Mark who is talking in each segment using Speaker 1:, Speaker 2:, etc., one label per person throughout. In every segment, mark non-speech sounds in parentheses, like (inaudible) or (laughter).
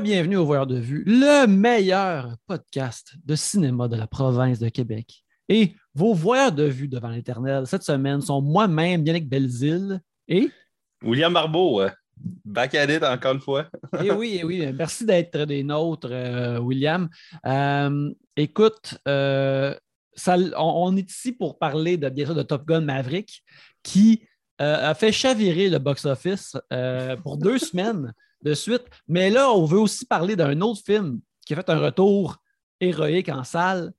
Speaker 1: Re-bienvenue au Voyeur de Vue, le meilleur podcast de cinéma de la province de Québec. Et vos voyeurs de vue devant l'éternel cette semaine sont moi-même, Yannick Belzile et.
Speaker 2: William Barbeau, euh, back at it encore une fois.
Speaker 1: et eh oui, et eh oui, merci d'être des nôtres, euh, William. Euh, écoute, ça, on, est ici pour parler de, bien sûr de Top Gun Maverick qui a fait chavirer le box-office pour deux (laughs) semaines de suite. Mais là, on veut aussi parler d'un autre film qui a fait un retour héroïque en salle.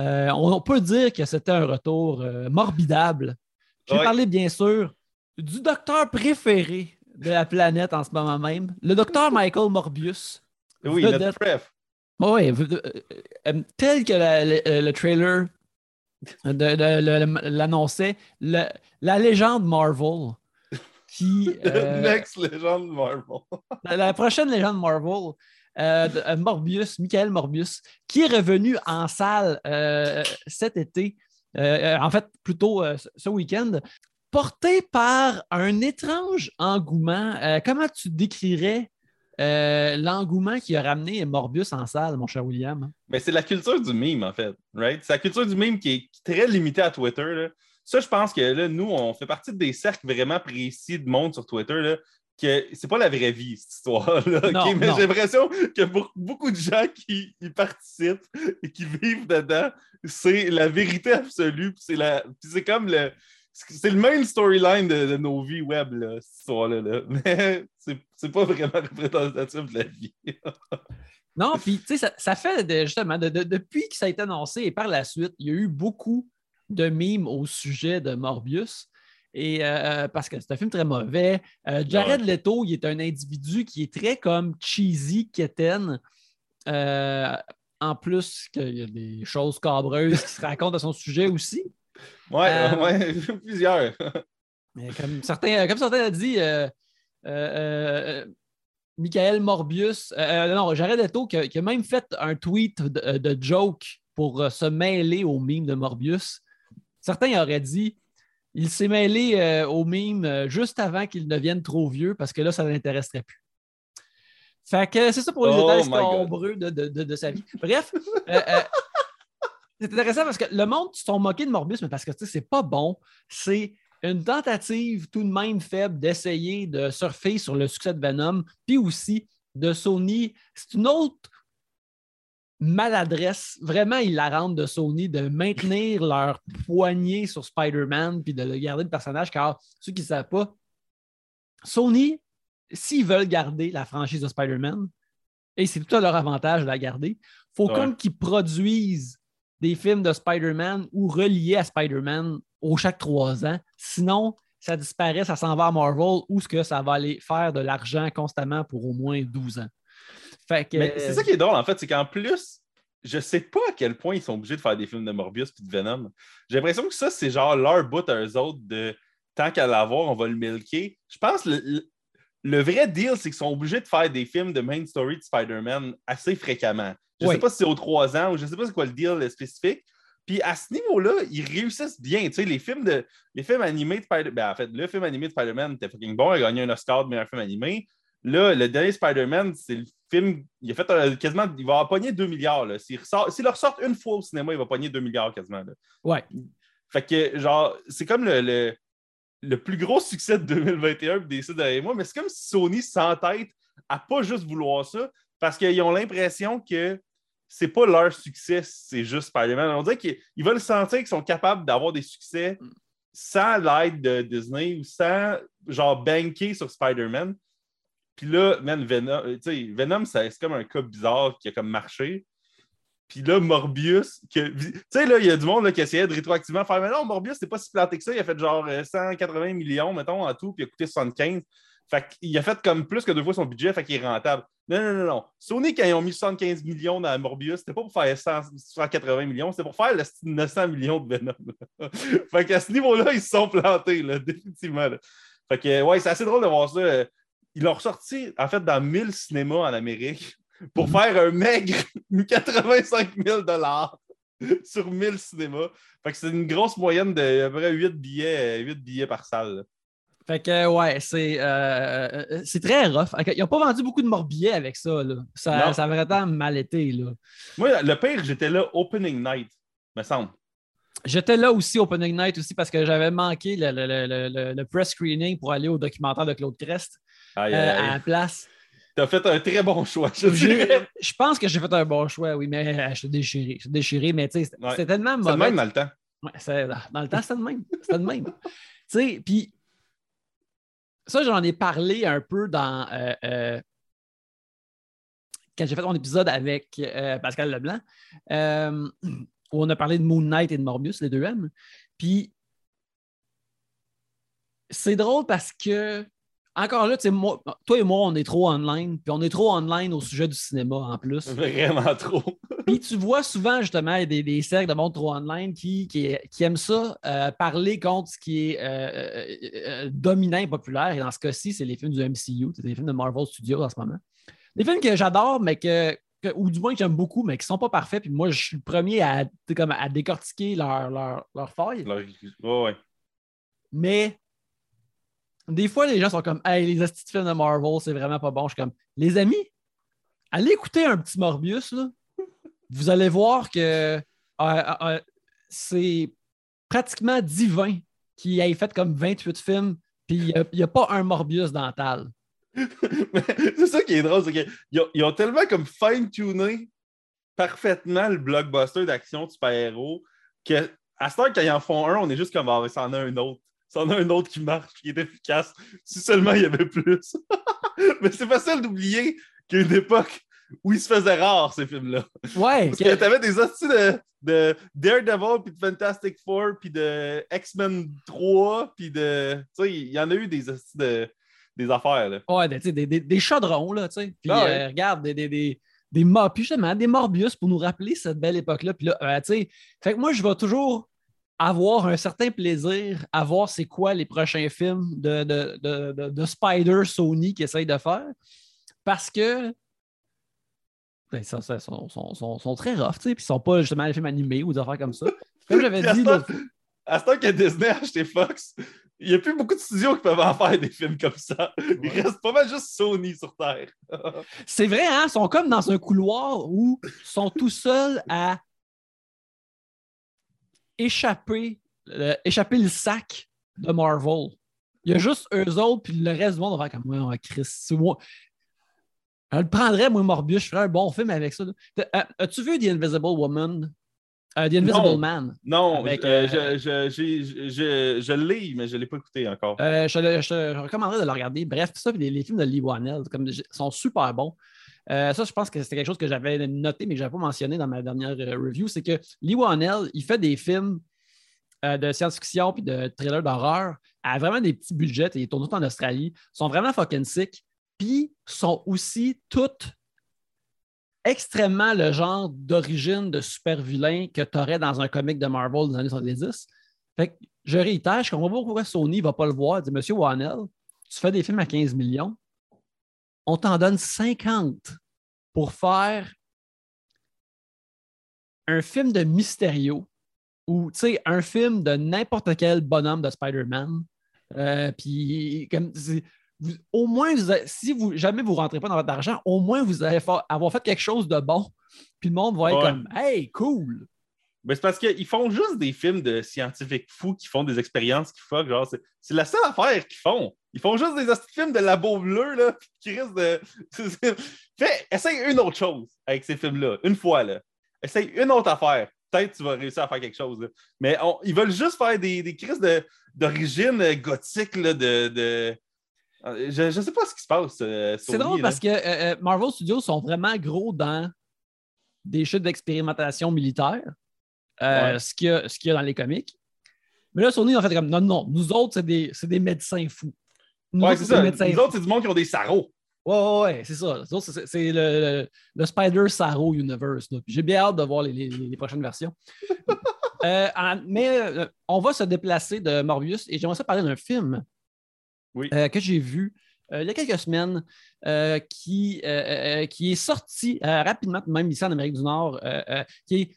Speaker 1: Euh, on, peut dire que c'était un retour euh, morbidable. Je vais parler, bien sûr, du docteur préféré de la planète en ce moment même, le docteur Michael Morbius.
Speaker 2: Oui, notre préf.
Speaker 1: Oui, euh, tel que le, trailer l'annonçait, la légende Marvel qui. (laughs)
Speaker 2: Euh, next légende Marvel. (laughs)
Speaker 1: la, prochaine légende Marvel. Euh, euh, Morbius, Michael Morbius, qui est revenu en salle cet été, en fait plutôt ce week-end, porté par un étrange engouement. comment tu décrirais l'engouement qui a ramené Morbius en salle, mon cher William?
Speaker 2: Mais c'est la culture du meme, en fait. Right? C'est la culture du meme qui est, très limitée à Twitter. Là. Ça, je pense que là, nous, on fait partie des cercles vraiment précis de monde sur Twitter. Là, que c'est pas la vraie vie, cette histoire-là. Mais j'ai l'impression que pour beaucoup de gens qui y participent et qui vivent dedans, c'est la vérité absolue. C'est la... c'est comme le. C'est le même storyline de, nos vies web, là, cette histoire-là. Là. (laughs) Mais c'est pas vraiment représentatif de la vie.
Speaker 1: non, puis tu sais, ça, ça, fait justement, depuis que ça a été annoncé et par la suite, il y a eu beaucoup de mimes au sujet de Morbius. Et euh, euh, parce que c'est un film très mauvais. Euh, Jared Leto, il est un individu qui est très comme cheesy, keten. en plus, qu'il y a des choses cabreuses qui se racontent à son sujet aussi.
Speaker 2: Oui, (laughs) ouais, (laughs) plusieurs. (laughs)
Speaker 1: comme certains, comme certains ont dit, Michael Morbius, non, Jared Leto qui a, même fait un tweet de, de joke pour se mêler au mime de Morbius. Certains auraient dit il s'est mêlé euh, au mime euh, juste avant qu'il ne devienne trop vieux parce que là, ça ne l'intéresserait plus. Fait que c'est ça pour les oh détails scombreux de, de, sa vie. Bref, euh, c'est intéressant parce que le monde se sont moqués de Morbius, mais parce que c'est pas bon. C'est une tentative tout de même faible d'essayer de surfer sur le succès de Venom, puis aussi de Sony. C'est une autre maladresse vraiment hilarante de Sony de maintenir leur poignée sur Spider-Man puis de le garder le personnage, car ceux qui ne savent pas, Sony, s'ils veulent garder la franchise de Spider-Man, et c'est tout à leur avantage de la garder, il faut comme qu'ils produisent des films de Spider-Man ou reliés à Spider-Man au chaque trois ans. Sinon, ça disparaît, ça s'en va à Marvel ou ce que ça va aller faire de l'argent constamment pour au moins 12 ans?
Speaker 2: C'est ça qui est drôle, en fait, c'est qu'en plus, je sais pas à quel point ils sont obligés de faire des films de Morbius et de Venom. J'ai l'impression que ça, c'est genre leur bout à eux autres de tant qu'à l'avoir, on va le milker. Je pense que le, vrai deal, c'est qu'ils sont obligés de faire des films de main story de Spider-Man assez fréquemment. Je sais pas si c'est aux trois ans ou je ne sais pas c'est quoi le deal spécifique. Puis à ce niveau-là, ils réussissent bien. Tu sais, les films, de, les films animés de Spider-Man, ben, en fait, le film animé de Spider-Man était fucking bon, il a gagné un Oscar de meilleur film animé. Là, le dernier Spider-Man, c'est le film. Il a fait euh, quasiment. Il va pogner 2 milliards. S'il le ressort une fois au cinéma, il va pogner 2 milliards quasiment. Là.
Speaker 1: Ouais.
Speaker 2: Fait que, genre, c'est comme le, le, plus gros succès de 2021 des derrière moi, mais c'est comme si Sony s'entête à pas juste vouloir ça, parce qu'ils ont l'impression que c'est pas leur succès, c'est juste Spider-Man. On dirait qu'ils veulent sentir qu'ils sont capables d'avoir des succès sans l'aide de Disney ou sans genre banker sur Spider-Man. Puis là, man, Venom, euh, Venom c'est comme un cas bizarre qui a comme marché. Puis là, Morbius, tu sais, là, il y a du monde là, qui essayait de rétroactivement faire Mais non, Morbius, c'est pas si planté que ça. Il a fait genre 180 euh, millions, mettons, en tout, puis il a coûté 75. Fait qu'il a fait comme plus que deux fois son budget, fait qu'il est rentable. Non, non, non, non. Sony, quand ils ont mis 75 millions dans Morbius, c'était pas pour faire 180 millions, c'était pour faire le 900 millions de Venom. (laughs) fait qu'à ce niveau-là, ils se sont plantés, définitivement. Fait que, ouais, c'est assez drôle de voir ça. Euh, ils l'ont ressorti, en fait, dans 1000 cinémas en Amérique pour faire un maigre (laughs) 85 000 sur 1000 cinémas. Fait que c'est une grosse moyenne de à peu près 8 billets, 8 billets par salle.
Speaker 1: Fait que, ouais, c'est euh, c'est très rough. Ils n'ont pas vendu beaucoup de morbiers avec ça. Là. Ça, ça a vraiment mal été. Là.
Speaker 2: Moi, le pire, j'étais là opening night, me semble.
Speaker 1: J'étais là aussi opening night aussi parce que j'avais manqué le, le, le, press screening pour aller au documentaire de Claude Crest euh, à la place.
Speaker 2: Tu as fait un très bon choix.
Speaker 1: Je, je pense que j'ai fait un bon choix, oui, mais euh, je suis déchiré. Je suis déchiré, mais tu sais, c'était tellement mauvais.
Speaker 2: C'est le même dans le temps.
Speaker 1: Ouais, dans le temps, c'était le même. C'était le même. (laughs) tu sais, puis ça, j'en ai parlé un peu dans. Euh, euh, quand j'ai fait mon épisode avec euh, Pascal Leblanc, où on a parlé de Moon Knight et de Morbius, les deux M. Puis, c'est drôle parce que encore là, moi, toi et moi, on est trop online, puis on est trop online au sujet du cinéma en plus.
Speaker 2: Vraiment trop. (laughs)
Speaker 1: puis tu vois souvent justement des, des cercles de monde trop online qui, qui, aiment ça, euh, parler contre ce qui est euh, euh, dominant et populaire. Et dans ce cas-ci, c'est les films du MCU, c'est les films de Marvel Studios en ce moment. Des films que j'adore, mais que, ou du moins que j'aime beaucoup, mais qui ne sont pas parfaits. Puis moi, je suis le premier à, comme, à décortiquer leurs leur, leur failles.
Speaker 2: ouais.
Speaker 1: Mais des fois, les gens sont comme Hey, les astuces films de Marvel, c'est vraiment pas bon. Je suis comme Les amis, allez écouter un petit Morbius. Là. Vous allez voir que euh, euh, euh, c'est pratiquement divin qui ait fait comme 28 films, puis il n'y a, pas un Morbius dans tal. (laughs)
Speaker 2: c'est ça qui est drôle, c'est qu'ils ont, tellement comme fine-tuné parfaitement le blockbuster d'action de super-héros que à ce temps, quand ils en font un, on est juste comme ah, ça en a un autre. C'en a un autre qui marche, qui est efficace. Si seulement il y avait plus. (laughs) Mais c'est facile d'oublier qu'il y a une époque où il se faisait rare, ces films-là.
Speaker 1: Ouais.
Speaker 2: Parce que t'avais des hosties de, de, Daredevil, puis de Fantastic Four, puis de X-Men 3, puis de. Tu sais, il y en a eu des hosties de. Des affaires, là.
Speaker 1: Ouais, des, des, des, chaudrons, là, tu sais. Puis ah euh, regarde, des, des, des, des, justement, des Morbius pour nous rappeler cette belle époque-là. Puis là, euh, tu sais, fait que moi, je vais toujours avoir un certain plaisir à voir c'est quoi les prochains films de, de, Spider Sony qui essayent de faire. Parce que ben, ça, sont, sont, très rough, puis ils sont pas justement les films animés ou des affaires comme ça. Comme j'avais dit.
Speaker 2: À ce temps que Disney a acheté Fox, il n'y a plus beaucoup de studios qui peuvent en faire des films comme ça. Il reste pas mal juste Sony sur Terre.
Speaker 1: C'est vrai, hein? Ils sont comme dans un couloir où ils sont tout seuls à échapper, échapper le sac de Marvel. Il y a juste eux autres, puis le reste du monde va faire comme moi, Chris. Moi. Je le prendrais, moi, Morbius, je ferais un bon film avec ça. Euh, as-tu vu The Invisible Woman? Euh, The Invisible Man.
Speaker 2: Non, euh, je, je, je, je l'ai, mais je ne l'ai pas écouté encore.
Speaker 1: je, te recommanderais de le regarder. Bref, ça, les, les films de Lee Wanell comme, sont super bons. Ça, je pense que c'était quelque chose que j'avais noté, mais que je n'avais pas mentionné dans ma dernière review. C'est que Lee Wanell, il fait des films de science-fiction puis de thrillers d'horreur à vraiment des petits budgets. Et il tourne tout en Australie. Ils sont vraiment fucking sick. Puis sont aussi toutes extrêmement le genre d'origine de super vilain que tu aurais dans un comic de Marvel des années 70. Fait que je réitère, je comprends pas pourquoi Sony ne va pas le voir. Dit Monsieur Wannell, tu fais des films à 15 millions, on t'en donne 50 pour faire un film de Mysterio ou un film de n'importe quel bonhomme de Spider-Man. Euh, puis, comme au moins, si vous jamais vous ne rentrez pas dans votre argent, au moins vous allez avoir fait quelque chose de bon. Puis le monde va être comme Hey, cool!
Speaker 2: Mais c'est parce qu'ils font juste des films de scientifiques fous qui font des expériences qui fuck. Genre, c'est la seule affaire qu'ils font. Ils font juste des films de labo bleu là, qui risquent de. (laughs) Fais, essaye une autre chose avec ces films-là, une fois. là. Essaye une autre affaire. Peut-être que tu vas réussir à faire quelque chose. Mais ils veulent juste faire des, des crises d'origine gothique là, de euh, je ne sais pas ce qui se passe. Euh,
Speaker 1: c'est drôle parce que euh, Marvel Studios sont vraiment gros dans des chutes d'expérimentation militaire, ce qu'il y, a dans les comics. Mais là, Sony, en fait, comme non, non, nous autres, c'est des, des, médecins fous.
Speaker 2: Nous ouais, c'est ça. Nous autres, c'est du monde qui ont des sarraux.
Speaker 1: Ouais, ouais, ouais c'est ça. C'est le, le, Spider Sarrow Universe. J'ai bien hâte de voir les, les, prochaines versions. (laughs) mais on va se déplacer de Morbius et j'aimerais ça parler d'un film euh, que j'ai vu euh, il y a quelques semaines, euh, qui, qui est sorti rapidement, même ici en Amérique du Nord, qui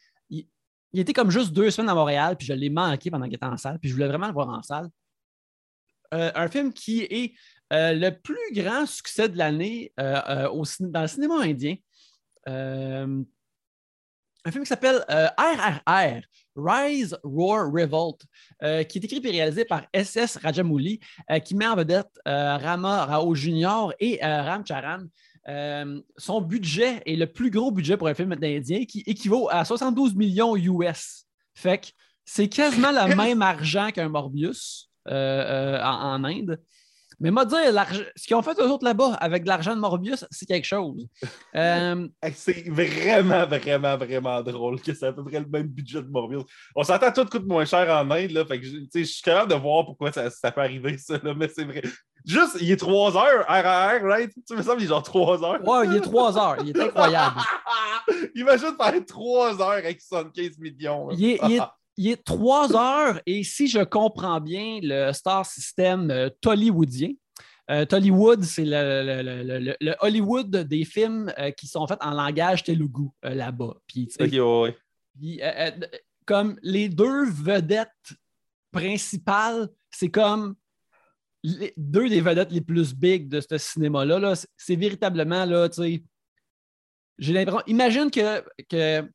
Speaker 1: il, était comme juste deux semaines à Montréal, puis je l'ai manqué pendant qu'il était en salle, puis je voulais vraiment le voir en salle. un film qui est le plus grand succès de l'année dans le cinéma indien. un film qui s'appelle RRR, Rise, Roar, Revolt, qui est écrit et réalisé par SS Rajamouli, qui met en vedette Rama Rao Jr. et Ram Charan. Son budget est le plus gros budget pour un film indien qui équivaut à 72 millions US. Fait que c'est quasiment le (laughs) même argent qu'un Morbius euh, euh, en, Inde. Mais moi, dire, ce qu'ils ont fait eux autres là-bas avec de l'argent de Morbius, c'est quelque chose. (laughs)
Speaker 2: Euh, c'est vraiment, vraiment, vraiment drôle que c'est à peu près le même budget de Morbius. On s'entend tout coûte moins cher en Inde, là, fait que je suis capable de voir pourquoi ça, peut arriver, ça, mais c'est vrai. Juste, il est 3 heures, RR, right? Tu me sembles, il est genre 3 heures.
Speaker 1: Ouais, il est 3 heures, il est incroyable. (laughs)
Speaker 2: Imagine faire 3 heures avec 75 millions.
Speaker 1: Il est, il est (laughs) il est trois heures et si je comprends bien le star system euh, tollywoodien, euh, Tollywood, c'est le, Hollywood des films euh, qui sont faits en langage telugu là-bas. Puis, comme les deux vedettes principales, c'est comme les, deux des vedettes les plus big de ce cinéma-là. c'est véritablement, là, tu sais, j'ai l'impression. Imagine que, que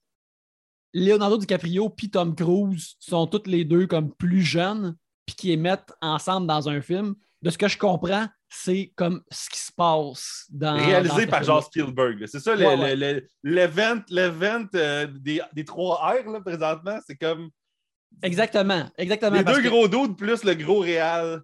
Speaker 1: Leonardo DiCaprio puis Tom Cruise sont tous les deux comme plus jeunes, puis qui les mettent ensemble dans un film. De ce que je comprends, c'est comme ce qui se passe dans.
Speaker 2: Réalisé par Jean Spielberg. C'est ça, l'event euh, des, trois R là, présentement. C'est comme.
Speaker 1: Exactement. exactement
Speaker 2: les deux gros dos plus le gros réal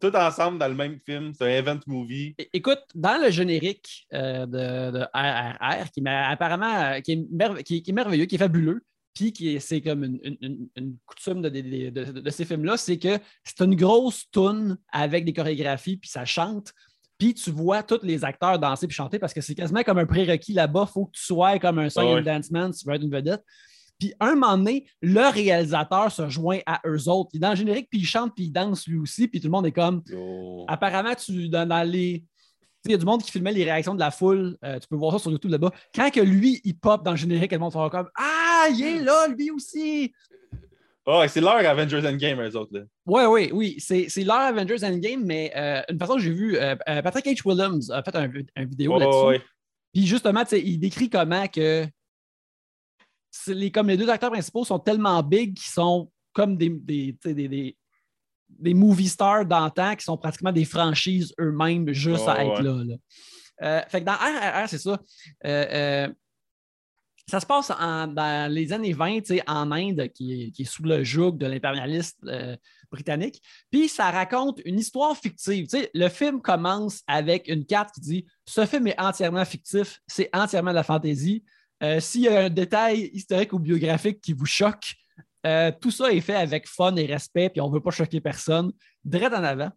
Speaker 2: tout ensemble dans le même film. C'est un event movie.
Speaker 1: Écoute, dans le générique euh, de, RRR, qui, apparemment, euh, qui, est merveilleux, qui est fabuleux, puis qui c'est comme une, coutume de, ces films-là, c'est que c'est une grosse toune avec des chorégraphies, puis ça chante. Puis tu vois tous les acteurs danser puis chanter parce que c'est quasiment comme un prérequis là-bas. Il faut que tu sois comme un song and dance man si tu veux être une vedette. Puis un moment donné, le réalisateur se joint à eux autres. Il est dans le générique, puis il chante, puis il danse lui aussi. Puis tout le monde est comme. Apparemment, tu, dans, les. Il y a du monde qui filmait les réactions de la foule. Euh, tu peux voir ça sur YouTube là-bas. Quand que lui, il pop dans le générique, le monde fait comme Ah, il est là, lui aussi.
Speaker 2: Oh, c'est leur Avengers Endgame, eux autres.
Speaker 1: Oui, oui, oui. C'est leur Avengers Endgame, mais euh, une façon que j'ai vu, euh, Patrick H. Williams a fait un, vidéo là-dessus. Puis justement, il décrit comment que les, comme les deux acteurs principaux sont tellement big qu'ils sont comme des, des, des, des, movie stars d'antan qui sont pratiquement des franchises eux-mêmes juste à être là. Euh, fait que dans RRR, c'est ça. Euh, euh, ça se passe dans les années 20 en Inde, qui est, sous le joug de l'impérialiste britannique. Puis ça raconte une histoire fictive. le film commence avec une carte qui dit Ce film est entièrement fictif, c'est entièrement de la fantaisie. Euh, s'il y a un détail historique ou biographique qui vous choque, euh, tout ça est fait avec fun et respect, puis on ne veut pas choquer personne. Direct en avant.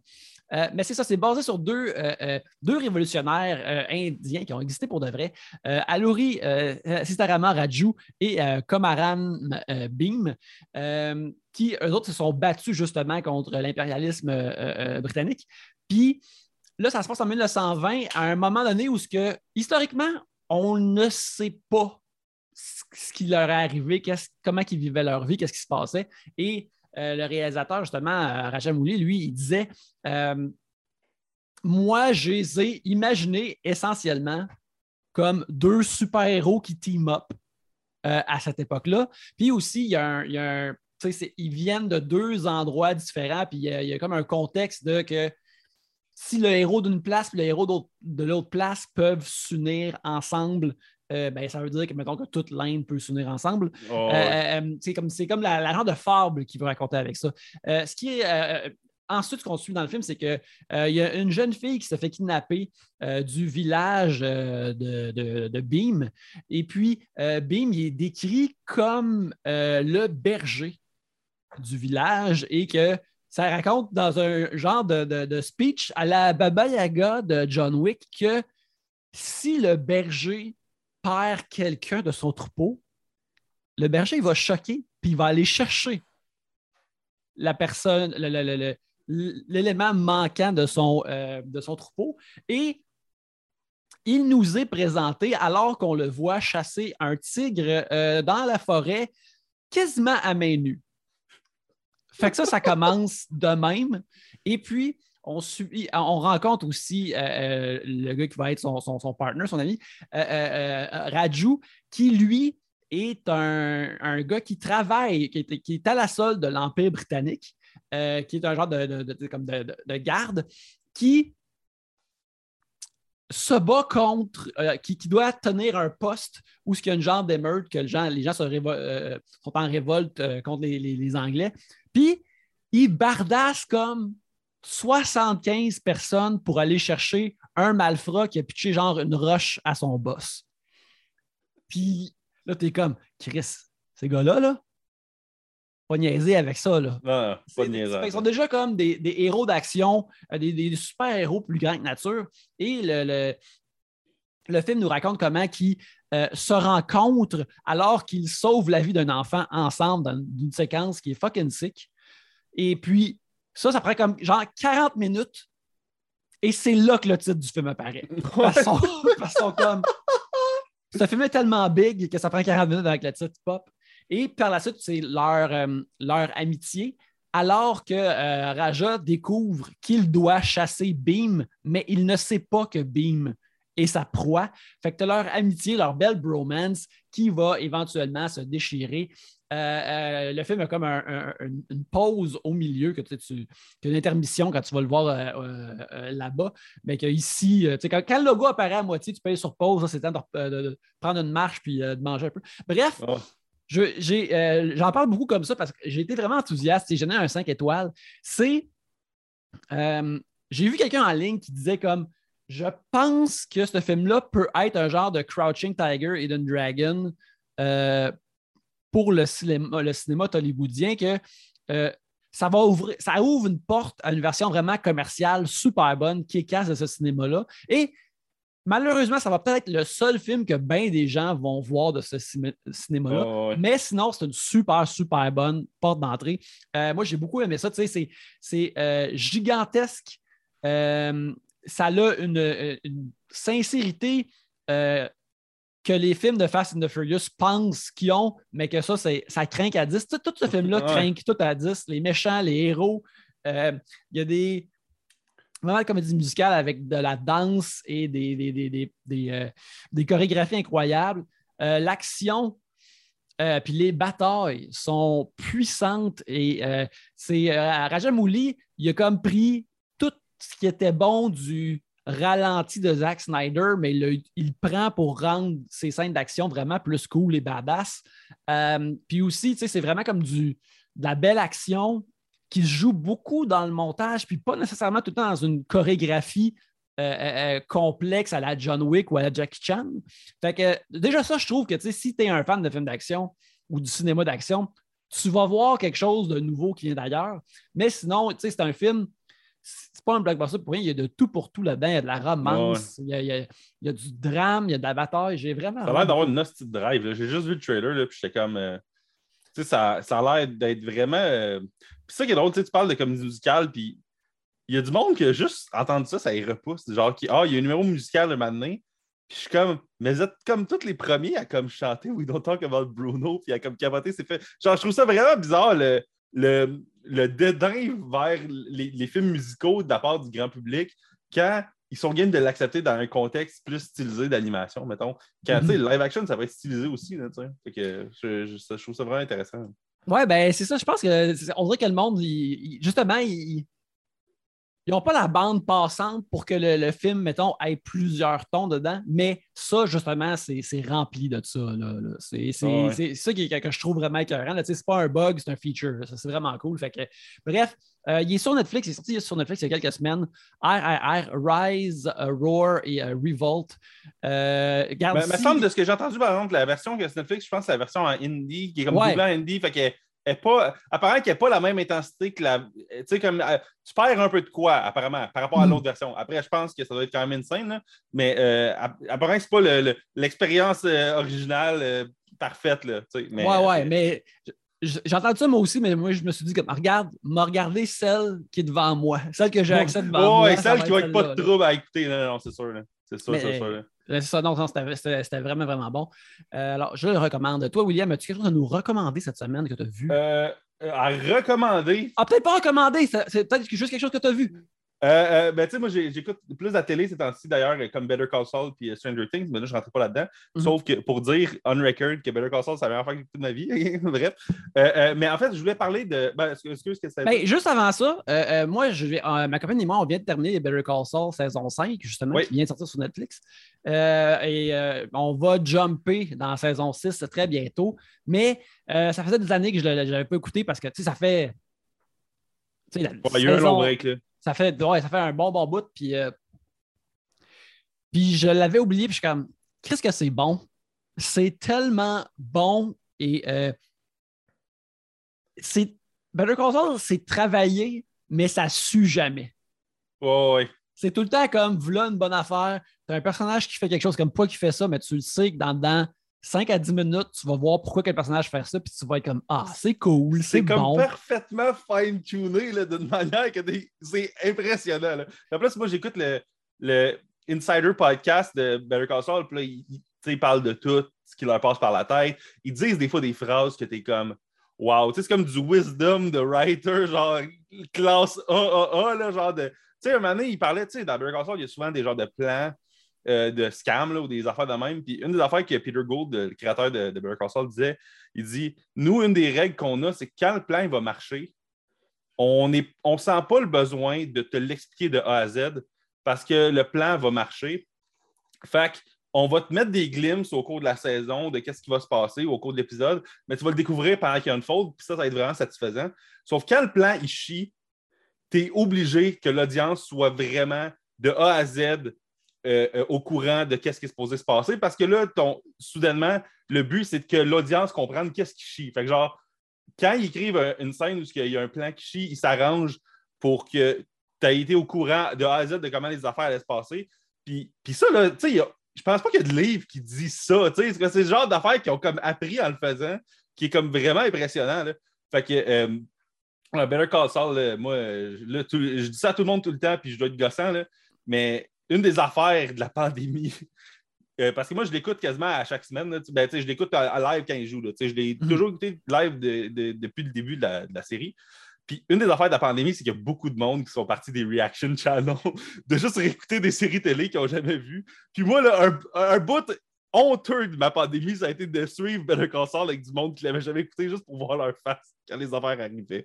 Speaker 1: Euh, mais c'est ça, c'est basé sur deux, deux révolutionnaires indiens qui ont existé pour de vrai. Aluri Sitarama Raju et Komaran Bhim, qui, eux autres, se sont battus justement contre l'impérialisme britannique. Puis là, ça se passe en 1920, à un moment donné où, ce que, historiquement, on ne sait pas ce qui leur est arrivé, comment ils vivaient leur vie, qu'est-ce qui se passait. Et euh, le réalisateur, justement, euh, Rajamouli, lui, il disait euh, Moi, je les ai imaginés essentiellement comme deux super-héros qui team up à cette époque-là. Puis aussi, il y a un. ils viennent de deux endroits différents, puis il y, a, comme un contexte de que si le héros d'une place et le héros de l'autre place peuvent s'unir ensemble, euh, ben, ça veut dire que, mettons, que toute l'Inde peut s'unir ensemble. Oh, euh, euh, c'est comme, comme la, la genre de fable qu'il veut raconter avec ça. ce qui est. Ensuite, ce qu'on suit dans le film, c'est qu'il y a une jeune fille qui se fait kidnapper du village de, de, Beam. Et puis, Beam, il est décrit comme le berger du village et que ça raconte dans un genre de, speech à la Baba Yaga de John Wick que si le berger perd quelqu'un de son troupeau, le berger il va choquer puis il va aller chercher la personne, l'élément manquant de son, euh, de son troupeau. Et il nous est présenté alors qu'on le voit chasser un tigre euh, dans la forêt quasiment à main nue. Fait que ça, ça commence de même. Et puis, on, subit, on rencontre aussi euh, euh, le gars qui va être son, son, son partner, son ami, euh, Raju, qui, lui, est un, gars qui travaille, qui est, qui est à la solde de l'Empire britannique, qui est un genre de, de, garde, qui se bat contre, qui, doit tenir un poste où il y a une genre d'émeute, que les gens sont, en révolte contre les, les Anglais. Puis, il bardasse comme 75 personnes pour aller chercher un malfrat qui a pitché genre une roche à son boss. Puis là, t'es comme, Chris, ces gars-là, là, pas niaiser avec ça. Là.
Speaker 2: Non, pas niaiser.
Speaker 1: Ils sont déjà comme des, héros d'action, euh, des, super-héros plus grands que nature. Et le, le, film nous raconte comment ils euh, se rencontrent alors qu'ils sauvent la vie d'un enfant ensemble dans une séquence qui est fucking sick. Et puis, ça, ça prend comme genre 40 minutes. Et c'est là que le titre du film apparaît. (laughs) Parce qu'on comme. Ce film est tellement big que ça prend 40 minutes avec le titre pop. Et par la suite, c'est leur, euh, leur amitié. Alors que euh, Raja découvre qu'il doit chasser Beam, mais il ne sait pas que Beam est sa proie. Fait que tu leur amitié, leur belle bromance qui va éventuellement se déchirer euh, euh, le film a comme une pause au milieu, que tu, une intermission quand tu vas le voir euh, là-bas, mais qu'ici, quand, quand le logo apparaît à moitié, tu payes sur pause, c'est temps de, prendre une marche puis de manger un peu. Bref, oh. j'en parle beaucoup comme ça parce que j'ai été vraiment enthousiaste et j'en ai un 5 étoiles. C'est. j'ai vu quelqu'un en ligne qui disait comme Je pense que ce film-là peut être un genre de Crouching Tiger et Hidden Dragon pour le cinéma, le cinéma hollywoodien que euh, ça, va ouvrir, ça ouvre une porte à une version vraiment commerciale super bonne qui est casse de ce cinéma-là. Et malheureusement, ça va peut-être être le seul film que bien des gens vont voir de ce cinéma-là. Mais sinon, c'est une super, super bonne porte d'entrée. Euh, moi, j'ai beaucoup aimé ça. Tu sais, c'est euh, gigantesque. Ça a une, une sincérité que les films de Fast and the Furious pensent qu'ils ont, mais que ça, ça craint à 10. Tout, ce film-là craint tout à 10. Les méchants, les héros. Euh, il y a des vraiment de comédie musicale avec de la danse et des, des, des, euh, chorégraphies incroyables. Euh, l'action, puis les batailles sont puissantes et c'est Rajamouli, il a comme pris ce qui était bon du ralenti de Zack Snyder, mais il, prend pour rendre ses scènes d'action vraiment plus cool et badass. Euh, puis aussi, c'est vraiment comme du, de la belle action qui se joue beaucoup dans le montage, puis pas nécessairement tout le temps dans une chorégraphie euh, euh, complexe à la John Wick ou à la Jackie Chan. Fait que déjà ça, je trouve que si tu es un fan de films d'action ou du cinéma d'action, tu vas voir quelque chose de nouveau qui vient d'ailleurs. Mais sinon, c'est un film c'est pas un blockbuster pour rien. Il y a de tout pour tout là-dedans. Il y a de la romance, il, y a, du drame, il y a de la bataille. J'ai vraiment.
Speaker 2: Ça a l'air d'avoir une hostie de drive. J'ai juste vu le trailer, là, puis j'étais comme. Euh, tu sais, ça, ça a l'air d'être vraiment. Euh, puis ça qui est drôle, tu parles de comédie musicale, puis il y a du monde qui a juste entendu ça, ça y repousse. Genre, qui, ah, il y a un numéro musical le matin. Puis je suis comme, mais vous êtes comme tous les premiers à comme chanter We Don't Talk About Bruno, puis à comme capoter, c'est fait. Genre, je trouve ça vraiment bizarre, le, le, le dédain vers les, films musicaux de la part du grand public quand ils sont gains de l'accepter dans un contexte plus stylisé d'animation, mettons. Quand, tu sais, mhm. live action, ça va être stylisé aussi, là, fait que je, je, trouve ça vraiment intéressant.
Speaker 1: Ouais, ben c'est ça. Je pense que on dirait que le monde, justement, il, ils n'ont pas la bande passante pour que le, film, mettons, ait plusieurs tons dedans, mais ça, justement, c'est rempli de ça. C'est ça qui, que je trouve vraiment écœurant. C'est pas un bug, c'est un feature. C'est vraiment cool. Fait que, bref, euh, il est sur Netflix, il est sorti sur Netflix il y a quelques semaines. RRR, Rise, uh, Roar et uh, Revolt.
Speaker 2: Euh, mais, me semble de ce que j'ai entendu, par exemple, la version que Netflix, je pense, c'est la version en indie, qui est comme ouais. double indie. Fait que est pas, apparemment qu'elle n'a pas la même intensité que la. Tu sais, comme euh, tu perds un peu de quoi, apparemment, par rapport à hmm. l'autre version. Après, je pense que ça doit être quand même une scène, mais euh, apparemment que ce n'est pas l'expérience euh, originale parfaite. Là,
Speaker 1: mais, ouais, ouais, mais j'ai entendu ça moi aussi, mais moi, je me suis dit, comme, regarde, m'a regardé celle qui est devant moi, celle que j'ai accès devant
Speaker 2: moi. Ouais, celle qui va être pas de trouble à écouter. Non, non, c'est sûr. C'est sûr, c'est sûr.
Speaker 1: C'est ça, non, c'était vraiment, vraiment bon. Euh, alors, je le recommande. Toi, William, as-tu quelque chose à nous recommander cette semaine que tu as vu?
Speaker 2: Euh, à recommander?
Speaker 1: Ah, peut-être pas recommander, c'est peut-être juste quelque chose que tu as vu.
Speaker 2: Euh, euh, ben, tu sais, moi, j'écoute plus la télé ces temps-ci, d'ailleurs, comme Better Call Saul puis euh, Stranger Things, mais là, je ne rentrais pas là-dedans. Mhm. Sauf que pour dire on record que Better Call Saul, c'est la meilleure fois que j'ai de ma vie. (laughs) Bref. mais en fait, je voulais parler de. Ben, excuse, que c'est.
Speaker 1: Ben, juste avant ça, moi, je vais, ma copine et moi, on vient de terminer Better Call Saul saison 5, justement, qui vient de sortir sur Netflix. et on va jumper dans saison 6 très bientôt. Mais ça faisait des années que je ne l'avais pas écouté parce que, tu sais, ça fait.
Speaker 2: il y a eu un long break, là
Speaker 1: ça fait, ça fait un bon bon bout. Puis, euh, puis je l'avais oublié, puis je suis comme, qu'est-ce que c'est bon? C'est tellement bon et euh, c'est. Better Call Saul, c'est travaillé, mais ça sue jamais.
Speaker 2: ouais.
Speaker 1: C'est tout le temps comme, voilà une bonne affaire. Tu as un personnage qui fait quelque chose comme toi qui fait ça, mais tu le sais que dans dedans, 5 à 10 minutes, tu vas voir pourquoi quel personnage fait ça, puis tu vas être comme Ah, c'est cool, c'est bon. C'est comme
Speaker 2: parfaitement fine-tuné d'une manière que c'est impressionnant. Là. En plus, moi, j'écoute le, le, Insider podcast de Better Call Saul, puis là, ils il parlent de tout ce qui leur passe par la tête. Ils disent des fois des phrases que tu es comme Wow, c'est comme du wisdom de writer, genre classe AAA, là, genre de. Tu sais, un moment donné, il parlait, tu sais, dans Better Call Saul, il y a souvent des genres de plans euh, de scam ou des affaires de même. Puis une des affaires que Peter Gould, le créateur de, de Better disait, il dit Nous, une des règles qu'on a, c'est que quand le plan va marcher, on ne on sent pas le besoin de te l'expliquer de A à Z parce que le plan va marcher. Fait on va te mettre des glimpses au cours de la saison de qu'est-ce qui va se passer au cours de l'épisode, mais tu vas le découvrir pendant qu'il y a une puis ça, ça va être vraiment satisfaisant. Sauf quand le plan, il chie, tu es obligé que l'audience soit vraiment de A à Z euh, euh, au courant de qu'est-ce qui est supposé se passer parce que là, soudainement, le but, c'est que l'audience comprenne qu'est-ce qui chie. Fait que genre, quand ils écrivent une scène où il y a un plan qui chie, ils s'arrangent pour que tu aies été au courant de A à Z de comment les affaires allaient se passer. Puis, puis ça, là, tu sais, je pense pas qu'il y a de livre qui dit ça. C'est le genre d'affaires qu'ils ont comme appris en le faisant, qui est comme vraiment impressionnant. Fait que euh, Better Call Saul, moi, je dis ça à tout le monde tout le temps, puis je dois être gossant, là, mais une des affaires de la pandémie, (laughs) euh, parce que moi, je l'écoute quasiment à chaque semaine. Ben, je l'écoute à, live quand il joue. je l'ai mhm. toujours écouté live depuis le début de la, série. Puis une des affaires de la pandémie, c'est qu'il y a beaucoup de monde qui sont partis des reaction (laughs) channels, de juste réécouter des séries télé qu'ils n'ont jamais vues. Puis moi, un, un, bout honteux de ma pandémie, ça a été de suivre Better Call Saul avec du monde qui ne l'avait jamais écouté juste pour voir leur face quand les affaires arrivaient.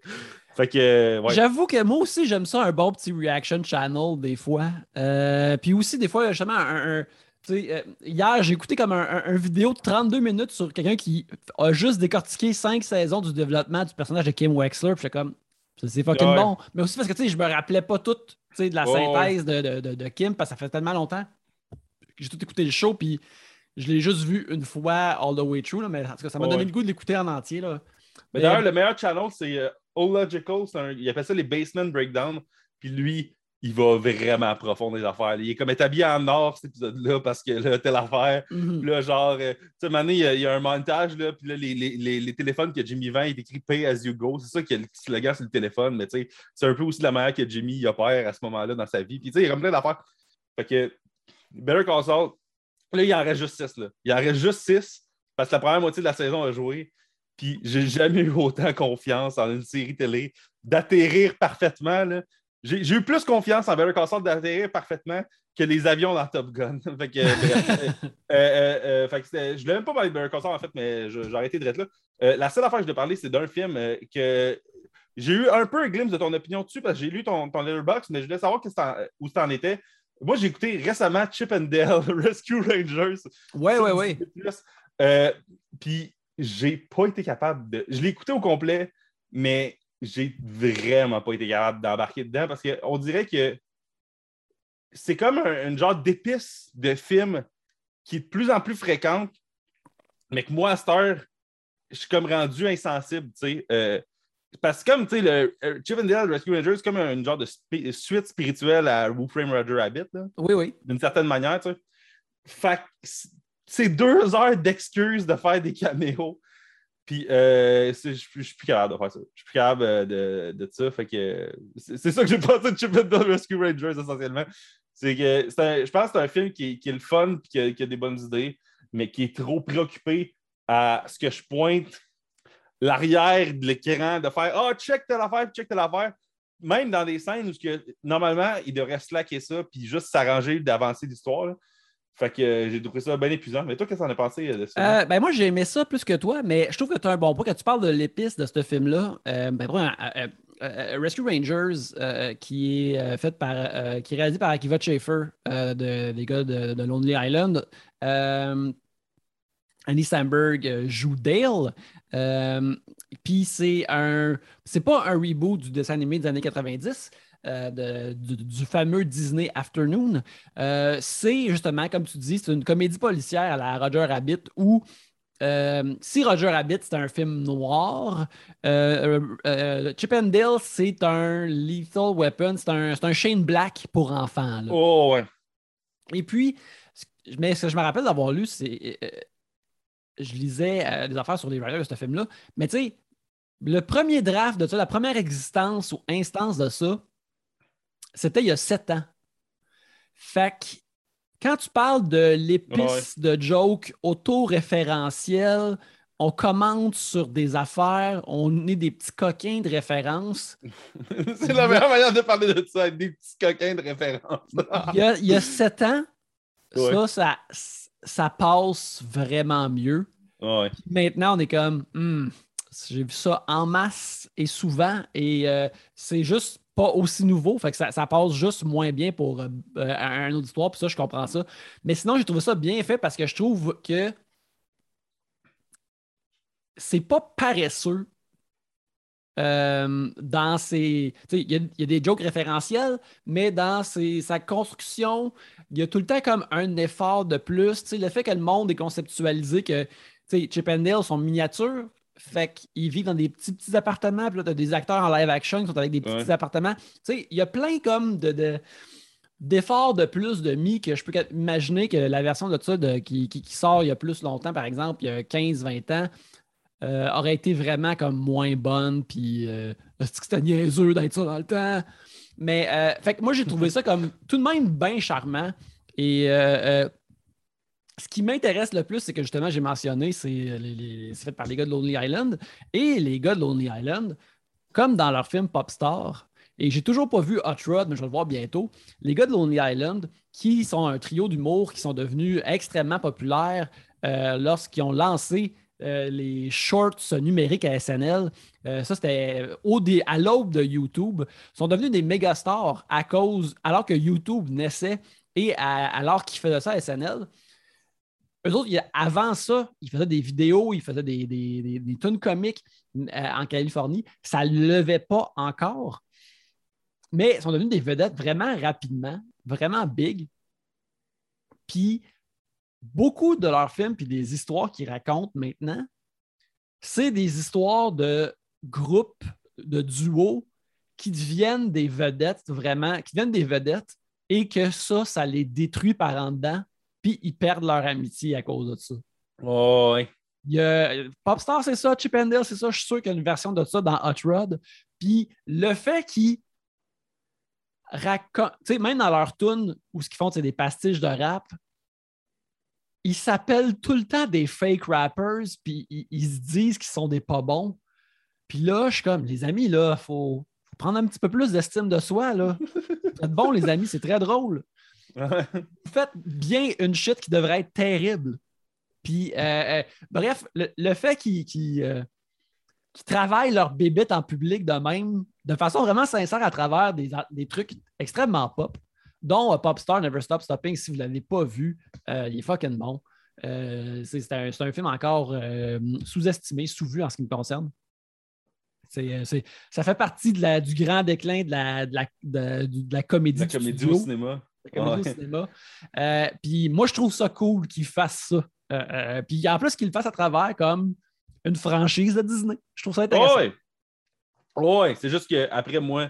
Speaker 2: Fait que, euh,
Speaker 1: J'avoue que moi aussi, j'aime ça, un bon petit reaction channel des fois. Euh, puis aussi, des fois, justement, un. Euh, hier, j'ai écouté comme un, vidéo de 32 minutes sur quelqu'un qui a juste décortiqué cinq saisons du développement du personnage de Kim Wexler. Puis comme, c'est fucking bon. Mais aussi parce que je me rappelais pas tout de la synthèse de, de, de, Kim parce que ça fait tellement longtemps. J'ai tout écouté le show, puis je l'ai juste vu une fois all the way through, mais en tout cas, ça m'a donné le goût de l'écouter en entier. Là.
Speaker 2: Mais, d'ailleurs, le meilleur channel, c'est euh, Ological. il appelle ça les basement breakdown. Puis lui, il va vraiment profond des affaires. Il est comme établi en or, cet épisode-là, parce que là, telle affaire. Mm Là, genre, euh, tu sais, il, y, a, un montage, là, puis là, les, les, les, téléphones que Jimmy vend, il est écrit Pay as you go. C'est ça qui est le slogan sur le téléphone, mais tu sais, c'est un peu aussi la manière que Jimmy opère à ce moment-là dans sa vie. Puis, tu sais, il y a comme plein d'affaires. Fait que, Better Call Saul, là, il en reste juste six, là. Il en reste juste six, parce que la première moitié de la saison a joué. Puis j'ai jamais eu autant confiance en une série télé d'atterrir parfaitement. J'ai, eu plus confiance en Better Call d'atterrir parfaitement que les avions dans Top Gun. (laughs) fait que, (laughs) euh, euh, euh, je ne même pas parler de Better Call en fait, mais j'ai arrêté de être là. la seule affaire que je voulais parler, c'est d'un film que j'ai eu un peu un glimpse de ton opinion dessus parce que j'ai lu ton, ton letterbox, mais je voulais savoir où tu en étais. Moi, j'ai écouté récemment Chip and Dale, (laughs) Rescue Rangers.
Speaker 1: Ouais, ouais,
Speaker 2: ouais. Puis j'ai pas été capable de. Je l'ai écouté au complet, mais j'ai vraiment pas été capable d'embarquer dedans parce qu'on dirait que c'est comme un, genre d'épice de film qui est de plus en plus fréquente, mais que moi, à cette heure, je suis comme rendu insensible, tu sais. Euh, parce que comme, tu sais, le euh, Chip and Dale Rescue Rangers, c'est comme un genre de suite spirituelle à Who Frame Roger Rabbit, là.
Speaker 1: Oui, oui.
Speaker 2: D'une certaine manière, tu sais. Fait c'est deux heures d'excuses de faire des caméos. Puis, euh, je suis plus capable de faire ça. Je suis plus capable euh, de, de ça. Fait que c'est ça que j'ai pensé de Chip and Rescue Rangers essentiellement. C'est que je pense que c'est un film qui, qui, est le fun et qui, a des bonnes idées, mais qui est trop préoccupé à ce que je pointe l'arrière de l'écran, de faire Ah, oh, check telle affaire, check telle affaire. Même dans des scènes où que, normalement, il devrait slacker ça puis juste s'arranger d'avancer l'histoire. Fait que euh, j'ai trouvé ça bien épuisant. Mais toi, qu'est-ce que t'en as pensé de
Speaker 1: ça? Euh, ben moi, j'ai aimé ça plus que toi, mais je trouve que tu as un bon point. Quand tu parles de l'épice de ce film-là, euh, ben, Rescue Rangers, qui est fait par qui est réalisé par Akiva Schaefer, des gars de, de Lonely Island. Annie Samberg joue Dale. Puis c'est un. C'est pas un reboot du dessin animé des années 90. Euh, du, fameux Disney Afternoon. Euh, c'est justement, comme tu dis, c'est une comédie policière à la Roger Rabbit où euh, si Roger Rabbit, c'est un film noir, Chip and Dale, c'est un Lethal Weapon, c'est un, un, Shane Black pour enfants.
Speaker 2: Oh, ouais.
Speaker 1: Et puis, mais ce que je me rappelle d'avoir lu, c'est. Je lisais des affaires sur les writers de ce film-là, mais tu sais, le premier draft de ça, la première existence ou instance de ça, c'était il y a sept ans. Fait que quand tu parles de l'épice de joke auto-référentiel, on commente sur des affaires, on est des petits coquins de référence. (laughs)
Speaker 2: C'est la meilleure manière de parler de ça, des petits coquins de référence.
Speaker 1: il, y a, sept ans, ça, ça, passe vraiment mieux. Maintenant, on est comme, hmm, j'ai vu ça en masse et souvent, et euh, c'est juste pas aussi nouveau, fait que ça, passe juste moins bien pour euh, euh, un auditoire, puis ça, je comprends ça. Mais sinon, j'ai trouvé ça bien fait parce que je trouve que c'est pas paresseux euh, dans ses. Il y, a des jokes référentiels, mais dans sa construction, il y a tout le temps comme un effort de plus. le fait que le monde est conceptualisé, que Chip and Dale sont miniatures, fait qu'ils vivent dans des petits, petits appartements. Puis là, tu as des acteurs en live action qui sont avec des petits appartements. Il y a plein comme de, d'efforts de plus de mi que je peux imaginer que la version de ça qui, sort il y a plus longtemps, par exemple, il y a 15-20 ans, euh, aurait été vraiment comme moins bonne. Puis euh, c'était niaiseux d'être ça dans le temps. Mais euh, fait que moi, j'ai trouvé ça comme tout de même bien charmant. Et ce qui m'intéresse le plus, c'est que justement, j'ai mentionné, c'est fait par les gars de Lonely Island. Et les gars de Lonely Island, comme dans leur film Popstar, et j'ai toujours pas vu Hot Rod, mais je vais le voir bientôt, les gars de Lonely Island, qui sont un trio d'humour qui sont devenus extrêmement populaires euh, lorsqu'ils ont lancé euh, les shorts numériques à SNL. Euh, ça, c'était à l'aube de YouTube. Sont devenus des méga stars à cause, alors que YouTube naissait et alors qu'ils faisaient ça à SNL. Eux autres, avant ça, ils faisaient des vidéos, ils faisaient des, des, des, tunes comiques euh, en Californie. Ça ne levait pas encore. Mais ils sont devenus des vedettes vraiment rapidement, vraiment big. Puis beaucoup de leurs films puis des histoires qu'ils racontent maintenant, c'est des histoires de groupes, de duos qui deviennent des vedettes, vraiment, qui deviennent des vedettes et que ça, ça les détruit par en dedans puis ils perdent leur amitié à cause de ça.
Speaker 2: Oh, ouais.
Speaker 1: Il y a, Popstar, c'est ça, Chip and Dale, c'est ça. Je suis sûr qu'il y a une version de ça dans Hot Rod. Puis le fait qu'ils racontent, tu sais, même dans leur tune où ce qu'ils font, c'est des pastiches de rap, ils s'appellent tout le temps des fake rappers, puis ils, se disent qu'ils sont des pas bons. Puis là, je suis comme, les amis, là, il faut, prendre un petit peu plus d'estime de soi, là. (laughs) Faites bon, les amis, c'est très drôle. Vous faites bien une chute qui devrait être terrible. Puis, euh, euh, bref, le, fait qu'ils euh, travaillent leur bébête en public de même, de façon vraiment sincère à travers des, trucs extrêmement pop, dont Popstar Never Stop Stopping, si vous ne l'avez pas vu, il est fucking bon. c'est un, film encore sous-estimé, sous-vu en ce qui me concerne. ça fait partie de la, du grand déclin de la, de la, comédie. La
Speaker 2: comédie au cinéma.
Speaker 1: Euh, puis moi, je trouve ça cool qu'il fasse ça. Euh, euh, puis en plus, qu'il le fasse à travers comme une franchise de Disney. Je trouve ça intéressant.
Speaker 2: Oui, ouais. c'est juste qu'après moi,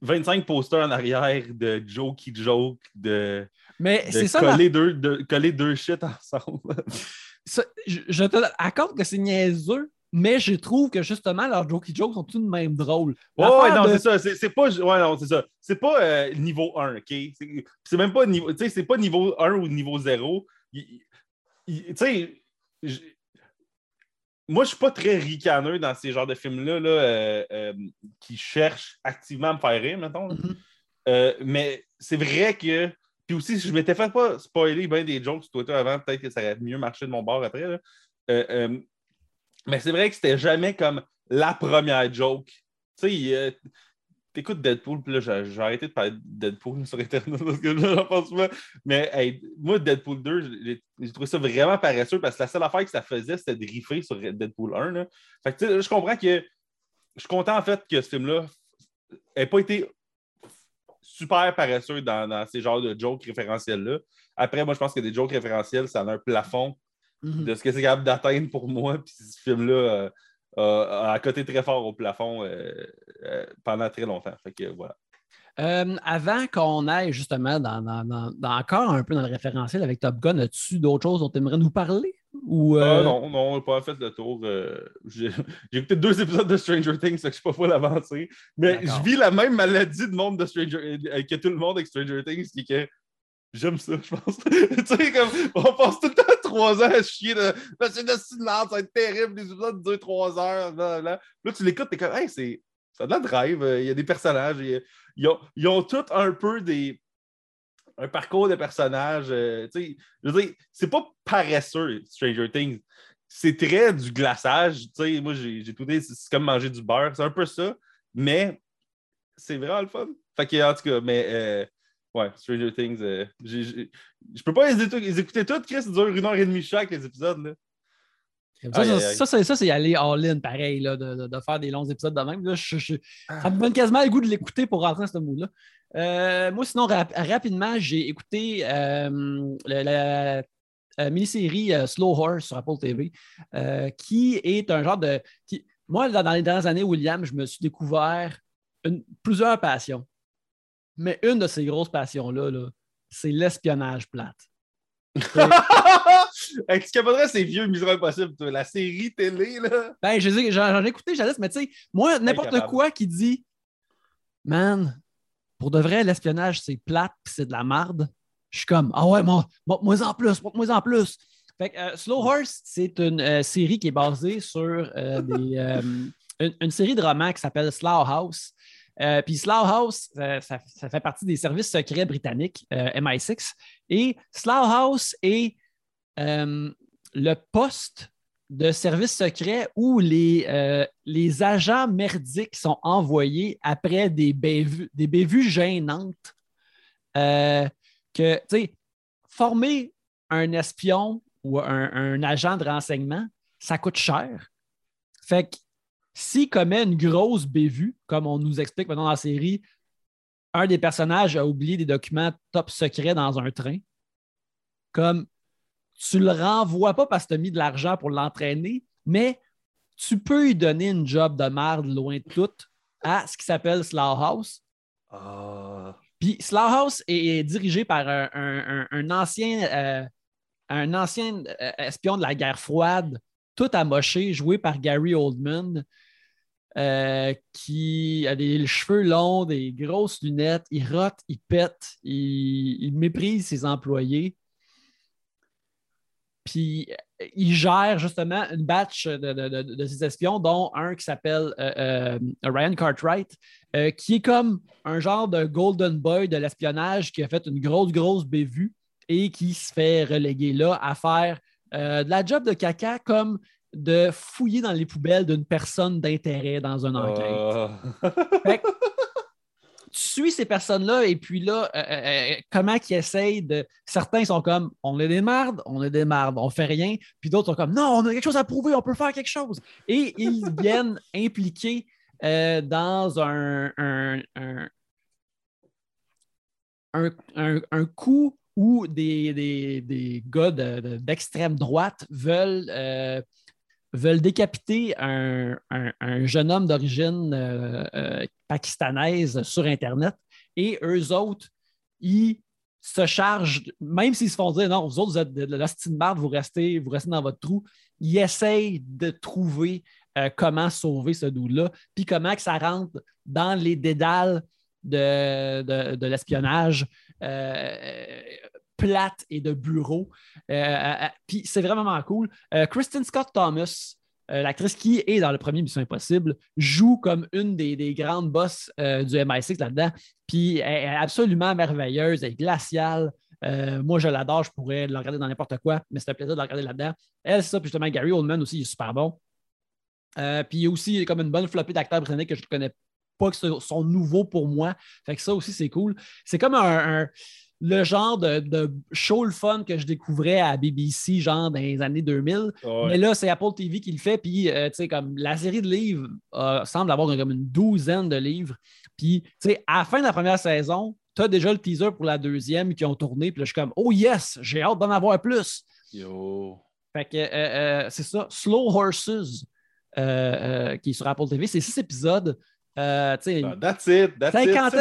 Speaker 2: 25 posters en arrière de jokey joke, de,
Speaker 1: Mais ça,
Speaker 2: coller, deux, de coller deux shit ensemble. (laughs)
Speaker 1: je, je, te accorde que c'est niaiseux, mais je trouve que justement, leurs jokey jokes sont tous de même drôles.
Speaker 2: Ouais, ouais, non, c'est ça. C'est pas, ouais, non, c'est ça. C'est pas euh, niveau 1, OK? C'est même pas niveau, tu sais, c'est pas niveau 1 ou niveau 0. Tu sais, moi, je suis pas très ricaneux dans ces genres de films-là là, euh, euh, qui cherchent activement à me faire rire, mettons.
Speaker 1: Mhm.
Speaker 2: Euh, mais c'est vrai que. Puis aussi, si je m'étais fait pas spoiler bien des jokes sur Twitter avant, peut-être que ça aurait mieux marché de mon bord après. là. Mais c'est vrai que c'était jamais comme la première joke. Tu sais, t'écoutes Deadpool, puis là, j'ai arrêté de parler de Deadpool (laughs) sur Internet parce que j'en pense pas. Mais hey, moi, Deadpool 2, j'ai trouvé ça vraiment paresseux parce que la seule affaire que ça faisait, c'était de riffer sur Deadpool 1. Là. Fait que, je comprends que. Je suis content, en fait, que ce film-là n'ait pas été super paresseux dans, dans ces genres de jokes référentiels-là. Après, moi, je pense que des jokes référentiels, ça a un plafond
Speaker 1: Mhm.
Speaker 2: de ce que c'est capable d'atteindre pour moi. Puis ce film-là euh, a- a côté très fort au plafond euh, euh, pendant très longtemps. Fait que voilà.
Speaker 1: Euh, avant qu'on aille justement dans, dans- dans- dans- encore un peu dans le référentiel avec Top Gun, as-tu d'autres choses dont tu aimerais nous parler? Ou, euh,
Speaker 2: Ah, non, non, on n'a pas fait le tour. j'ai écouté deux épisodes de Stranger Things, je suis pas full avancé. Mais je vis la même maladie de monde de Stranger que tout le monde avec Stranger Things, qui est que j'aime ça, je pense. (laughs) tu sais, comme on passe tout le temps trois ans à chier de c'est de si de merde, ça va être terrible, les épisodes durent trois heures. Là, là tu l'écoutes, t'es comme Hey, c'est. Ça de la drive, euh, il y a des personnages, ils ont, ils ont tous un peu des. Un parcours de personnages. euh, je veux dire, c'est pas paresseux, Stranger Things. C'est très du glaçage. Moi, j'ai tout dit, c'est c'est comme manger du beurre. C'est un peu ça, mais c'est vraiment le fun. Fait que, en tout cas, mais euh, ouais, Stranger Things, euh, je peux pas les, écouter toutes, Chris, ça dure une heure et demie chaque, les épisodes. Là.
Speaker 1: Ça, ça, ça, c'est- ça, c'est aller all-in, pareil, là, de, de- de faire des longs épisodes de même. Là, je- je-
Speaker 2: Ah.
Speaker 1: ça me donne quasiment le goût de l'écouter pour rentrer dans ce mood-là. Euh, moi, sinon, rap- rapidement, j'ai écouté euh, la euh, mini-série euh, Slow Horse sur Apple TV, euh, qui est un genre de. qui- moi, dans, dans les dernières années, William, je me suis découvert une- plusieurs passions. Mais une de ces grosses passions-là, là, c'est l'espionnage plate. (laughs)
Speaker 2: Tu capoterais ces vieux misérables possibles, toi. La série télé, là.
Speaker 1: Ben, j'en ai écouté, Jadis, mais tu sais, moi, n'importe quoi qui dit, man, pour de vrai, l'espionnage, c'est plate puis c'est de la marde, je suis comme, ah ouais, moi, moi en plus, moi en plus. Fait que, euh, Slow Horse, c'est une euh, série qui est basée sur euh, des, euh, une, une série de romans qui s'appelle Slough House. Euh, Puis Slough House, ça, fait partie des services secrets britanniques, euh, MI6. Et Slough House est euh, le poste de service secret où les, les agents merdiques sont envoyés après des bévues, gênantes. Que, tu sais, former un espion ou un, un agent de renseignement, ça coûte cher. Fait que s'il commet une grosse bévue, comme on nous explique maintenant dans la série, un des personnages a oublié des documents top secrets dans un train, comme tu le renvoies pas parce que tu as mis de l'argent pour l'entraîner, mais tu peux lui donner une job de merde loin de tout à ce qui s'appelle Slough House.
Speaker 2: Ah.
Speaker 1: Puis Slough House est, est dirigé par un, un- un- ancien, euh, un ancien euh, espion de la guerre froide, tout amoché, joué par Gary Oldman, euh, qui a des cheveux longs, des grosses lunettes, il rote, il pète, il, méprise ses employés. Puis il gère justement une batch de, ces espions, dont un qui s'appelle euh, euh, Ryan Cartwright, qui est comme un genre de golden boy de l'espionnage qui a fait une grosse, grosse bévue et qui se fait reléguer là à faire de la job de caca comme de fouiller dans les poubelles d'une personne d'intérêt dans une enquête. Fait que tu suis ces personnes-là et puis là, euh, euh, euh, comment qu'ils essayent de. Certains sont comme on est des mardes, on est des mardes, on fait rien. Puis d'autres sont comme non, on a quelque chose à prouver, on peut faire quelque chose. Et ils (laughs) viennent impliquer euh, dans un, un, un, un, coup où des, des, des gars de- de- d'extrême droite veulent, veulent décapiter un, un- un jeune homme d'origine euh, euh, pakistanaise sur Internet. Et eux autres, ils se chargent, même s'ils se font dire non, vous autres, vous êtes de, l'hostie de vous restez, vous restez dans votre trou, ils essayent de trouver euh, comment sauver ce doux-là, puis comment que ça rentre dans les dédales de, de- de l'espionnage plate et de bureau. Euh, euh, puis c'est vraiment cool. Euh, Kristen Scott Thomas, euh, l'actrice qui est dans le premier Mission Impossible, joue comme une des, grandes boss euh, du MI6 là-dedans. Puis elle est absolument merveilleuse, elle est glaciale. Euh, moi, je l'adore, je pourrais le regarder dans n'importe quoi, mais c'est un plaisir de la regarder là-dedans. Elle, ça, puis justement, Gary Oldman aussi, il est super bon. puis il y a aussi comme une bonne flopée d'acteurs britanniques que je ne connais pas, qui sont nouveaux pour moi. Fait que ça aussi, c'est cool. C'est comme un le genre de, show le fun que je découvrais à BBC, genre dans les années 2000. Mais là, c'est Apple TV qui le fait. Puis, euh, tu sais, comme la série de livres euh, semble avoir comme une douzaine de livres. Puis, tu sais, à la fin de la première saison, tu as déjà le teaser pour la deuxième qui ont tourné. Puis là, je suis comme, oh yes, j'ai hâte d'en avoir plus.
Speaker 2: Yo.
Speaker 1: Fait que euh, c'est ça, Slow Horses, qui est sur Apple TV. C'est six épisodes.
Speaker 2: Ah, that's it, that's it.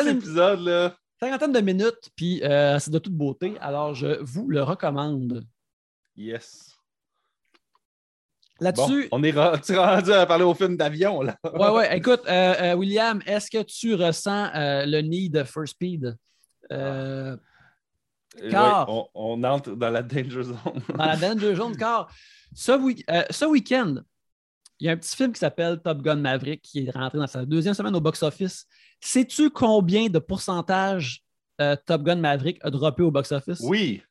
Speaker 2: épisodes, là
Speaker 1: cinquantaine de minutes, puis euh, c'est de toute beauté. Alors, je vous le recommande.
Speaker 2: Yes.
Speaker 1: Là-dessus.
Speaker 2: on est (laughs) rendu à parler au film d'avion, là. (laughs)
Speaker 1: ouais, ouais. Écoute, euh, euh, William, est-ce que tu ressens le need for speed?
Speaker 2: car. on, entre dans la danger zone. (laughs)
Speaker 1: dans la danger zone, car ce, week ce week-end, il y a un petit film qui s'appelle Top Gun Maverick qui est rentré dans sa deuxième semaine au box-office. Sais-tu combien de pourcentage euh, Top Gun Maverick a droppé au box-office?
Speaker 2: Oui.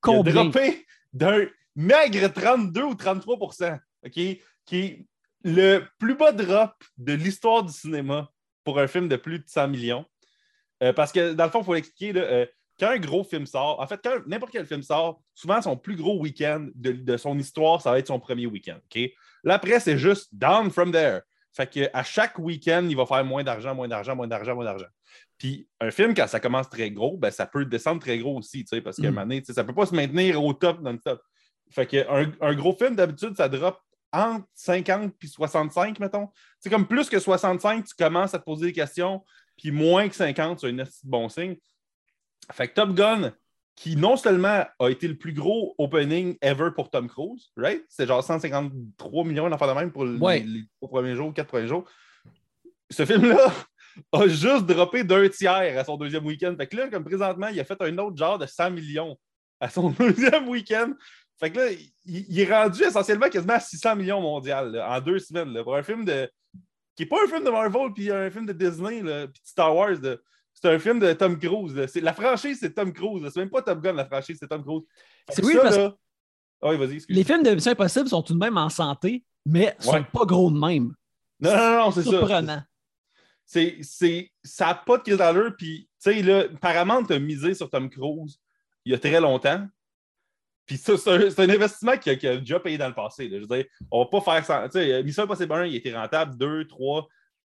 Speaker 2: Combien? Il a droppé d'un maigre 32 ou 33% OK? Qui est le plus bas drop de l'histoire du cinéma pour un film de plus de 100 millions. Euh, parce que, dans le fond, il faut expliquer, euh, quand un gros film sort, en fait, quand n'importe quel film sort, souvent son plus gros week-end de, son histoire, ça va être son premier week-end. OK? Là, après, c'est juste down from there. Fait qu'à chaque week-end, il va faire moins d'argent, moins d'argent, moins d'argent, moins d'argent. Puis un film, quand ça commence très gros, ben, ça peut descendre très gros aussi, parce qu'à un mm. moment donné, ça ne peut pas se maintenir au top non-stop. Fait qu'un un gros film, d'habitude, ça drop entre 50 puis 65, mettons. C'est comme plus que 65, tu commences à te poser des questions, puis moins que 50, c'est un bon signe. Fait que Top Gun, qui non seulement a été le plus gros opening ever pour Tom Cruise, right? C'est genre 153 millions d'enfants de même pour les, trois premiers jours, quatre premiers jours. Ce film-là (laughs) a juste droppé d'un tiers à son deuxième week-end. Fait que là, comme présentement, il a fait un autre genre de 100 millions à son (laughs) deuxième week-end. Fait que là, il, est rendu essentiellement quasiment à 600 millions mondial en deux semaines. pour un film de. qui n'est pas un film de Marvel, puis un film de Disney, puis Star Wars. De, c'est un film de Tom Cruise. La franchise, c'est Tom Cruise. C'est même pas Top Gun, la franchise, c'est Tom Cruise.
Speaker 1: C'est oui, parce que ah les films de Mission Impossible sont tout de même en santé, mais ne sont pas gros de même.
Speaker 2: Non, non, non, c'est ça. Surprenant. C'est, ça n'a pas de crise d'allure. Puis, tu sais, là, Paramount a misé sur Tom Cruise il y a très longtemps. Puis ça, c'est un, investissement qui a, déjà payé dans le passé. Je veux dire, on va pas faire ça. Tu sais, Mission Impossible 1, il était rentable. 2, 3,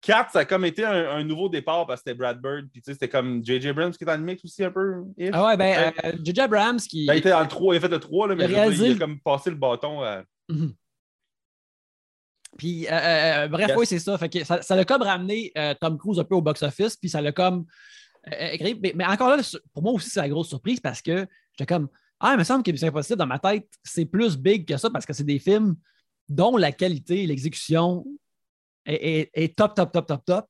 Speaker 2: 4, ça a comme été un, nouveau départ parce que c'était Brad Bird. Puis tu sais, c'était comme J.J. Abrams qui était dans le mix aussi un peu.
Speaker 1: Ah ouais, ben J.J. Abrams qui.
Speaker 2: Ben, il était dans le 3, il a fait le 3, là, mais il a comme passé le bâton. À... Mhm.
Speaker 1: Puis, euh, euh, euh, bref, oui, c'est ça. Fait que ça, l'a comme ramené Tom Cruise un peu au box-office, puis ça l'a comme. Mais, mais, encore là, pour moi aussi, c'est la grosse surprise parce que j'étais comme. Ah, il me semble que c'est impossible dans ma tête, c'est plus big que ça parce que c'est des films dont la qualité et l'exécution est, top, top, top, top, top.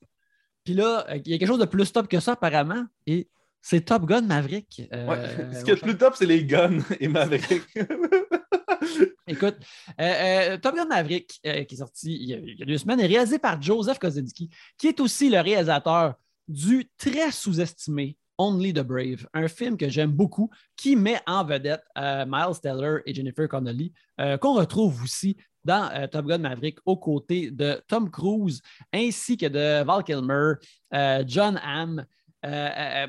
Speaker 1: Puis là, il y a quelque chose de plus top que ça, apparemment, et c'est Top Gun Maverick.
Speaker 2: Euh, (laughs) Ce qui est plus top, c'est les guns et Maverick. (laughs)
Speaker 1: Écoute, euh, euh, Top Gun Maverick, qui est sorti il y, a, deux semaines, est réalisé par Joseph Kosinski, qui est aussi le réalisateur du très sous-estimé Only the Brave, un film que j'aime beaucoup, qui met en vedette Miles Teller et Jennifer Connelly, qu'on retrouve aussi dans euh, Top Gun Maverick aux côtés de Tom Cruise ainsi que de Val Kilmer, euh, John Hamm, euh,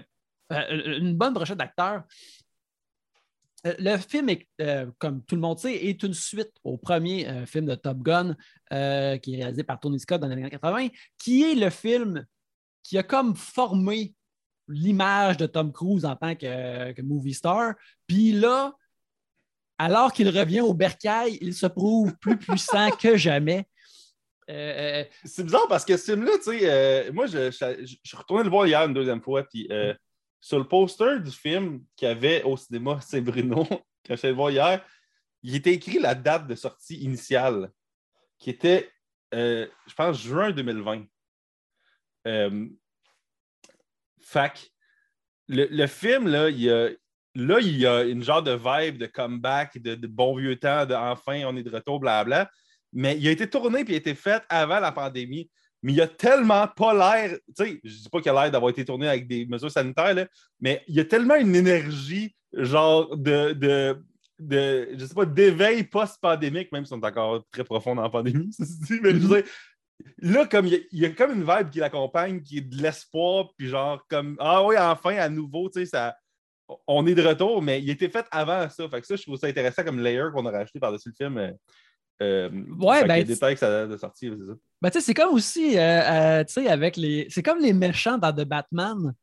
Speaker 1: une bonne brochette d'acteurs. Le film, comme tout le monde sait, est une suite au premier film de Top Gun qui est réalisé par Tony Scott dans les années 80, qui est le film qui a comme formé l'image de Tom Cruise en tant que, que movie star. Puis là, alors qu'il revient au bercail, il se prouve plus puissant que jamais.
Speaker 2: Euh, c'est bizarre parce que ce film-là, tu sais, euh, moi, je, suis retourné le voir hier une deuxième fois, puis euh, sur le poster du film qu'il y avait au cinéma Saint-Bruno, quand je suis allé voir hier, il était écrit la date de sortie initiale, qui était, je pense, juin 2020. fac, le, le, film, là, il a, là, il y a une genre de vibe de comeback, de, bon vieux temps, de enfin, on est de retour, blabla. mais il a été tourné puis il a été fait avant la pandémie. Mais il a tellement pas l'air, tu sais, je dis pas qu'il a l'air d'avoir été tourné avec des mesures sanitaires, là, mais il y a tellement une énergie, genre de, de, de je sais pas, d'éveil post-pandémique, même si on est encore très profond dans la pandémie, (laughs) mais je veux dire, là, comme il y, a, comme une vibe qui l'accompagne, qui est de l'espoir, puis genre comme Ah oui, enfin, à nouveau, tu sais, ça. On est de retour, mais il était fait avant ça. Fait que ça, je trouve ça intéressant comme layer qu'on a rajouté par-dessus le film. Euh, euh
Speaker 1: ouais, ben.
Speaker 2: Les détails que ça a sorti, c'est ça.
Speaker 1: Ben, tu sais, c'est comme aussi, euh, euh, tu sais, avec les. C'est comme les méchants dans The Batman.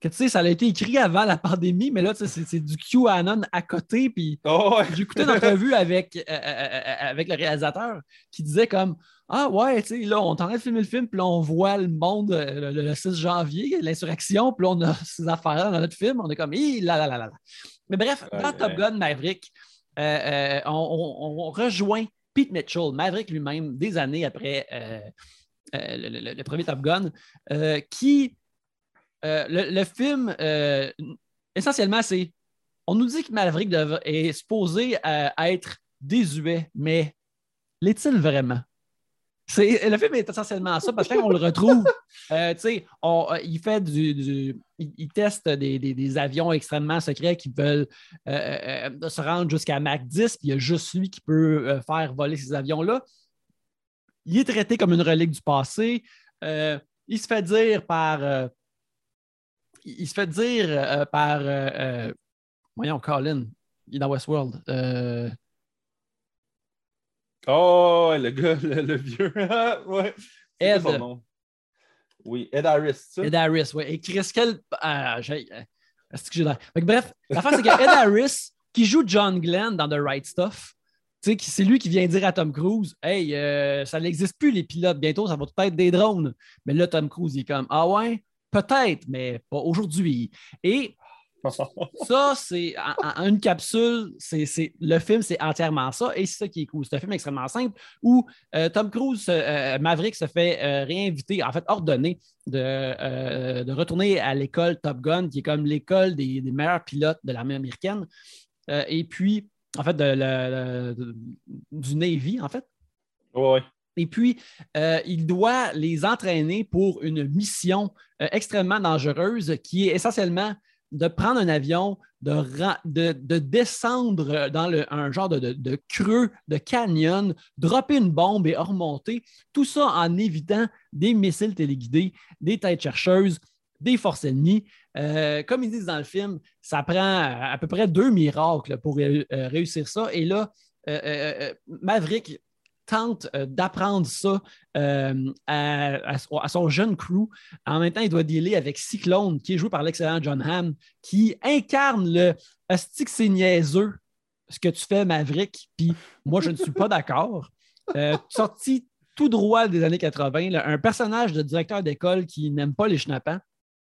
Speaker 1: Que tu sais, ça a été écrit avant la pandémie, mais là, c'est du QAnon à côté. Puis
Speaker 2: oh,
Speaker 1: j'ai écouté une entrevue (laughs) avec, avec le réalisateur qui disait comme ah ouais, tu sais, là, on est en train de filmer le film, puis là, on voit le monde euh, le, 6 janvier, l'insurrection, puis là, on a ces affaires-là dans notre film, on est comme, Hi, là, là, là, là. Mais bref, dans Top Gun Maverick, euh, euh, on, rejoint Pete Mitchell, Maverick lui-même, des années après le, premier Top Gun, qui, le, film, essentiellement, c'est, on nous dit que Maverick est supposé être désuet, mais l'est-il vraiment? le film est essentiellement ça parce qu'on le retrouve, (laughs) euh, euh, il fait du, il, teste des, avions extrêmement secrets qui veulent euh, se rendre jusqu'à Mach 10, puis il y a juste lui qui peut faire voler ces avions-là. Il est traité comme une relique du passé. il se fait dire par. Il se fait dire par. voyons, Colin, il est dans Westworld.
Speaker 2: Oh, le gars, le, vieux. (laughs) ouais.
Speaker 1: Ed.
Speaker 2: Son nom? Oui, Ed Harris. Ça?
Speaker 1: Ed Harris, oui. Et Chris, quel. Ah. Est-ce que j'ai Bref, la fin, c'est que Ed Harris, qui joue John Glenn dans The Right Stuff, c'est lui qui vient dire à Tom Cruise Hey, euh, ça n'existe plus les pilotes, bientôt ça va peut-être des drones. Mais là, Tom Cruise, il est comme Ah ouais, peut-être, mais pas aujourd'hui. Et (laughs) ça, c'est en, une capsule, c'est, le film, c'est entièrement ça. Et c'est ça qui est cool. C'est un film extrêmement simple où euh, Tom Cruise, euh, Maverick, se fait euh, réinviter, en fait, ordonner de, de retourner à l'école Top Gun, qui est comme l'école des, meilleurs pilotes de l'armée américaine. et puis, en fait, de, du Navy, en fait.
Speaker 2: Oui.
Speaker 1: Et puis, il doit les entraîner pour une mission extrêmement dangereuse qui est essentiellement de prendre un avion, de, de, descendre dans un genre de, creux, de canyon, dropper une bombe et remonter, tout ça en évitant des missiles téléguidés, des têtes chercheuses, des forces ennemies. Euh, comme ils disent dans le film, ça prend à peu près deux miracles pour euh, réussir ça. Et là, euh, Maverick tente euh, d'apprendre ça euh, à, son jeune crew. En même temps, il doit dealer avec Cyclone, qui est joué par l'excellent John Hamm, qui incarne le stick c'est niaiseux ce que tu fais, Maverick, puis moi, je ne suis pas d'accord. (laughs) Euh, sorti tout droit des années 80, un personnage de directeur d'école qui n'aime pas les schnappants.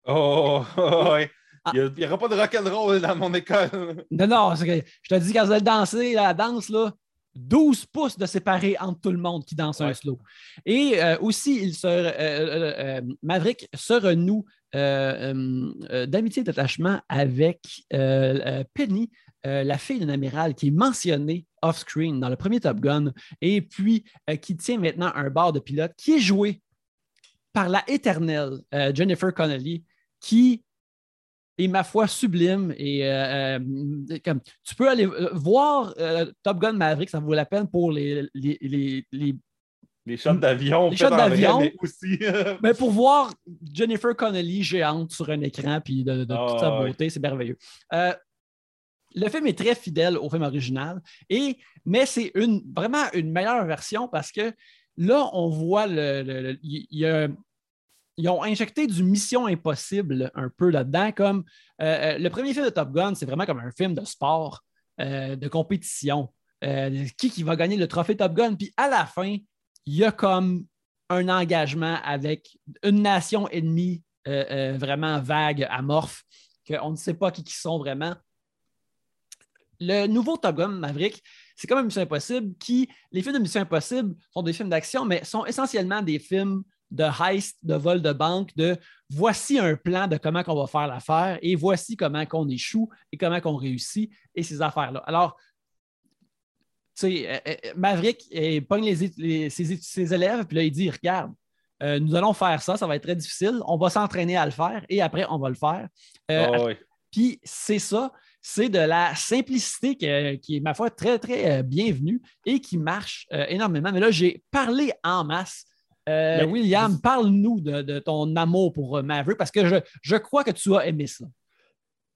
Speaker 2: Oh, oui. Ah. Il n'y aura pas de rock'n'roll dans mon école.
Speaker 1: Non, non, je te dis, quand vous allez danser, la danse, là, 12 pouces de séparer entre tout le monde qui danse un slow. Et euh, aussi, il se, euh, euh, Maverick se renoue d'amitié et d'attachement avec Penny, la fille d'un amiral qui est mentionnée off-screen dans le premier Top Gun et puis qui tient maintenant un bar de pilote qui est joué par la éternelle Jennifer Connelly qui et ma foi sublime. Et euh, euh, comme, tu peux aller euh, voir Top Gun Maverick, ça vaut la peine pour les. les,
Speaker 2: les, shots d'avion.
Speaker 1: Les shots d'avion. Mais aussi. (laughs) mais pour voir Jennifer Connelly géante sur un écran, puis de, toute sa ah, beauté, c'est merveilleux. le film est très fidèle au film original, et, mais c'est une, vraiment une meilleure version parce que là, on voit le. Il y a ils ont injecté du Mission Impossible un peu là-dedans. Comme euh, euh, le premier film de Top Gun, c'est vraiment comme un film de sport, euh, de compétition. qui, qui va gagner le trophée Top Gun? Puis à la fin, il y a comme un engagement avec une nation ennemie vraiment vague, amorphe, qu'on ne sait pas qui, qui sont vraiment. Le nouveau Top Gun Maverick, c'est comme Mission Impossible qui, les films de Mission Impossible sont des films d'action, mais sont essentiellement des films de heist, de vol de banque, de voici un plan de comment on va faire l'affaire et voici comment qu'on échoue et comment qu'on réussit et ces affaires-là. Alors, sais, Maverick il pogne les, ses, élèves, puis là, il dit Regarde, nous allons faire ça, ça va être très difficile. On va s'entraîner à le faire et après, on va le faire.
Speaker 2: Ah
Speaker 1: puis c'est ça, c'est de la simplicité qui est, ma foi, très, très bienvenue et qui marche énormément. Mais là, j'ai parlé en masse. William, parle-nous de, ton amour pour Maverick parce que je, je crois que tu as aimé ça.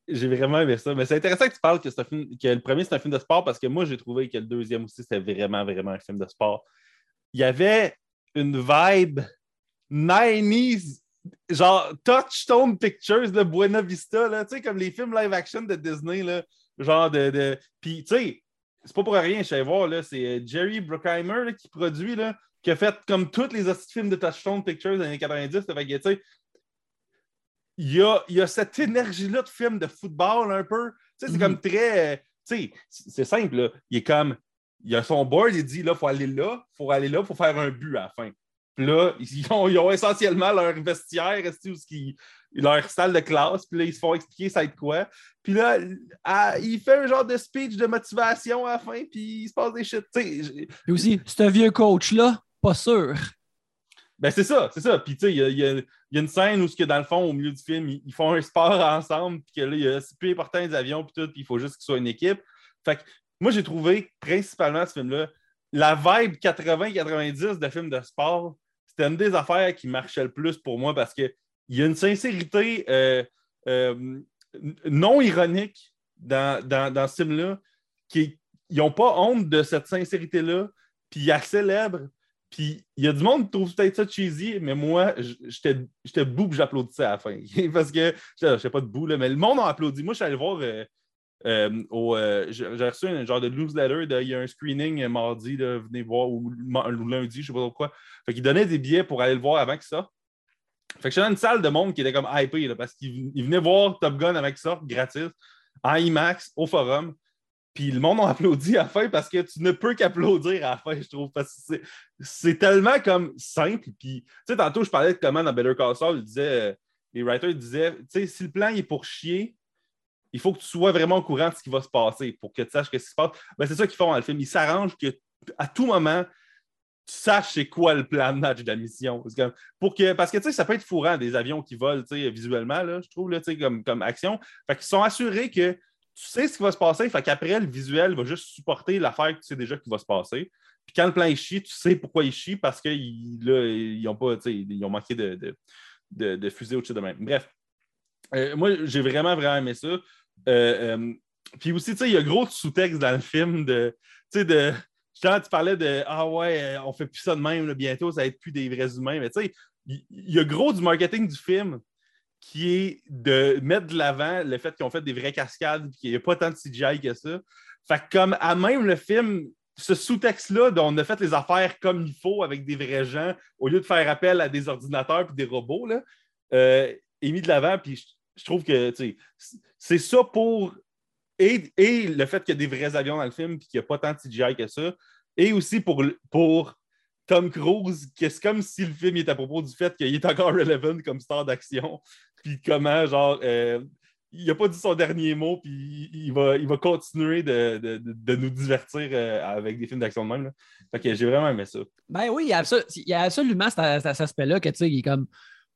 Speaker 2: J'ai vraiment aimé ça. Mais c'est intéressant que tu parles que, que le premier, c'est un film de sport parce que moi, j'ai trouvé que le deuxième aussi, c'était vraiment, vraiment un film de sport. Il y avait une vibe 90s, genre Touchstone Pictures, le Buena Vista, là, tu sais, comme les films live action de Disney, là, genre de. de... Puis, tu sais, c'est pas pour rien, je sais voir, là, c'est euh, Jerry Bruckheimer qui produit, là, qui a fait comme tous les autres films de Touchstone Pictures des années 90. Fait que, tu sais, il y a, y a, cette énergie-là de film de football un peu. Tu sais, c'est comme mhm. très. Tu sais, c'est simple, là. Il est comme. Il a son board, il dit là, il faut aller là, il faut aller là, il faut faire un but à la fin. Puis là, ils ont, ils ont essentiellement leur vestiaire, qui, leur salle de classe, puis là, ils se font expliquer ça être quoi. Puis là, il fait un genre de speech de motivation à la fin, puis il se passe des shit. Puis
Speaker 1: aussi, c'est un vieux coach-là, pas sûr.
Speaker 2: Ben, c'est ça, c'est ça. Puis, tu sais, il y, a, une scène où, que, dans le fond, au milieu du film, ils, font un sport (laughs) ensemble, puis que là, c'est plus important les avions, puis tout, puis il faut juste qu'ils soient une équipe. Fait que moi, j'ai trouvé principalement ce film-là, la vibe 80-90 de film de sport, c'était une des affaires qui marchait le plus pour moi parce qu'il y a une sincérité euh, euh, non ironique dans, dans, ce film-là, qui ils n'ont pas honte de cette sincérité-là, puis ils la célèbrent, puis il y a du monde qui trouve peut-être ça cheesy, mais moi, j'étais debout et j'applaudissais à la fin. (laughs) Parce que je sais pas debout, là, mais le monde a applaudi. Moi, je suis allé voir euh, euh, au. Euh, j'ai reçu un genre de newsletter. il y a un screening mardi, venez voir, ou, lundi, je sais pas pourquoi. Fait qu'il donnait des billets pour aller le voir avant qu'il sorte. Fait que j'étais dans une salle de monde qui était comme hypé parce qu'il venait voir Top Gun avec ça, gratis, en IMAX, au forum. Puis le monde a applaudi à la fin parce que tu ne peux qu'applaudir à la fin, je trouve. Parce que c'est tellement comme simple. Puis, tu sais, tantôt, je parlais de comment dans Better Call Saul, euh, les writers disaient, tu sais, si le plan est pour chier, il faut que tu sois vraiment au courant de ce qui va se passer pour que tu saches ce qui se passe. Ben, c'est ça qu'ils font dans le film. Ils s'arrangent que à tout moment, tu saches c'est quoi le plan de match de la mission. Pour que, parce que tu sais, ça peut être fourrant des avions qui volent visuellement, là, je trouve, là, comme, comme action. Fait qu'ils sont assurés que tu sais ce qui va se passer, fait qu'après, le visuel va juste supporter l'affaire que tu sais déjà qui va se passer. Puis quand le plan est chie, tu sais pourquoi il chie parce qu'ils ils ont pas, ils ont manqué de, de, de, fusée au-dessus de même. Bref. Euh, moi, j'ai vraiment, vraiment aimé ça. Euh, euh, puis aussi, tu sais, il y a gros sous-texte dans le film de. Tu de. tu parlais de Ah ouais, on fait plus ça de même, bientôt, ça va être plus des vrais humains. Mais tu sais, il y, a gros du marketing du film qui est de mettre de l'avant le fait qu'ils ont fait des vraies cascades et qu'il n'y a pas tant de CGI que ça. Fait comme à même le film, ce sous-texte-là, dont on a fait les affaires comme il faut avec des vrais gens, au lieu de faire appel à des ordinateurs et des robots, là, euh, est mis de l'avant. Puis je, trouve que c'est ça pour. Et, le fait qu'il y a des vrais avions dans le film et qu'il n'y a pas tant de CGI que ça. Et aussi pour, pour Tom Cruise, que c'est comme si le film était à propos du fait qu'il est encore relevant comme star d'action puis comment, genre, euh, il n'a pas dit son dernier mot, puis il va, il va continuer de, nous divertir euh, avec des films d'action de même. Là. Fait que j'ai vraiment aimé ça.
Speaker 1: Ben oui, il y a, absolument cet, aspect-là que, tu sais, il est comme,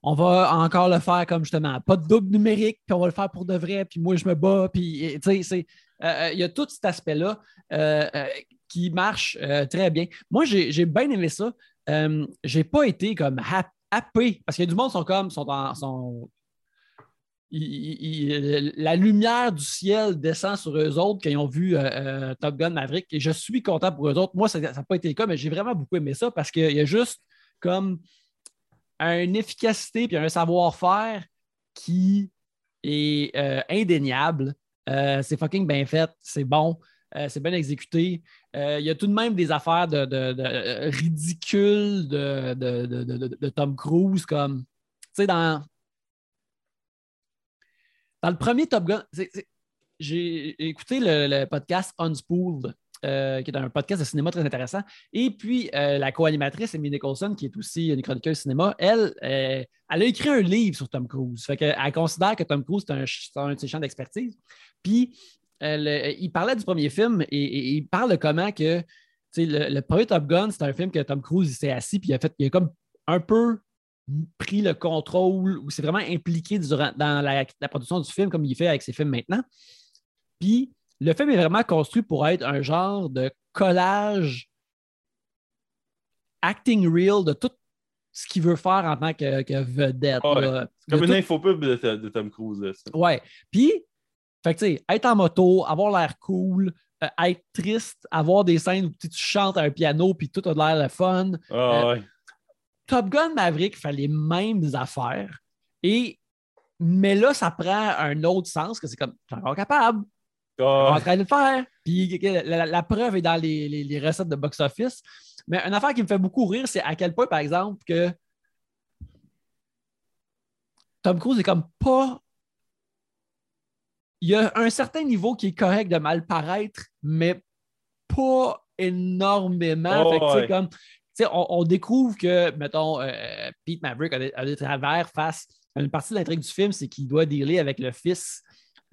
Speaker 1: on va encore le faire comme justement, pas de double numérique, puis on va le faire pour de vrai, puis moi, je me bats, puis, tu sais, euh, il y a tout cet aspect-là qui marche très bien. Moi, j'ai bien aimé ça. j'ai pas été comme happy, parce qu'il y a du monde qui sont comme, sont, en, sont la lumière du ciel descend sur eux autres quand ils ont vu euh, euh, Top Gun Maverick et je suis content pour eux autres. Moi, ça n'a pas été le cas, mais j'ai vraiment beaucoup aimé ça parce qu'il y a juste comme une efficacité et un savoir-faire qui est euh, indéniable. c'est fucking bien fait, c'est bon, c'est bien exécuté. Il y a tout de même des affaires de, ridicules de, de, Tom Cruise, comme, tu sais, dans dans le premier Top Gun, j'ai écouté le, podcast Unspooled, euh, qui est un podcast de cinéma très intéressant. Et puis, euh, la co-animatrice, Amy Nicholson, qui est aussi une chroniqueuse cinéma, elle, euh, elle a écrit un livre sur Tom Cruise. Fait elle considère que Tom Cruise est un, un de ses champs d'expertise. Puis, euh, le- il parlait du premier film et, et il parle de comment que le, le premier Top Gun, c'est un film que Tom Cruise il s'est assis puis il a fait, il a comme un peu pris le contrôle ou s'est vraiment impliqué durant, dans la, la production du film comme il fait avec ses films maintenant. Puis le film est vraiment construit pour être un genre de collage acting real de tout ce qu'il veut faire en tant que, que vedette. Là.
Speaker 2: Comme une
Speaker 1: tout-
Speaker 2: infopub de, de Tom Cruise. ça.
Speaker 1: Ouais. Puis, fait que, tu sais, être en moto, avoir l'air cool, euh, être triste, avoir des scènes où tu chantes à un piano puis tout a de l'air le fun.
Speaker 2: Ah,
Speaker 1: Euh,
Speaker 2: ouais.
Speaker 1: Top Gun Maverick fait les mêmes affaires. Et, mais là, ça prend un autre sens que c'est comme, suis encore capable,
Speaker 2: Ah,
Speaker 1: en train de le faire. Puis la, la- la preuve est dans les, les- les recettes de box-office. Mais une affaire qui me fait beaucoup rire, c'est à quel point, par exemple, que Tom Cruise est comme pas. Il y a un certain niveau qui est correct de mal paraître, mais pas énormément.
Speaker 2: Oh,
Speaker 1: Fait que,
Speaker 2: ouais.
Speaker 1: comme, on, on découvre que, mettons, euh, Pete Maverick a des, a des travers face à une partie de l'intrigue du film, c'est qu'il doit dealer avec le fils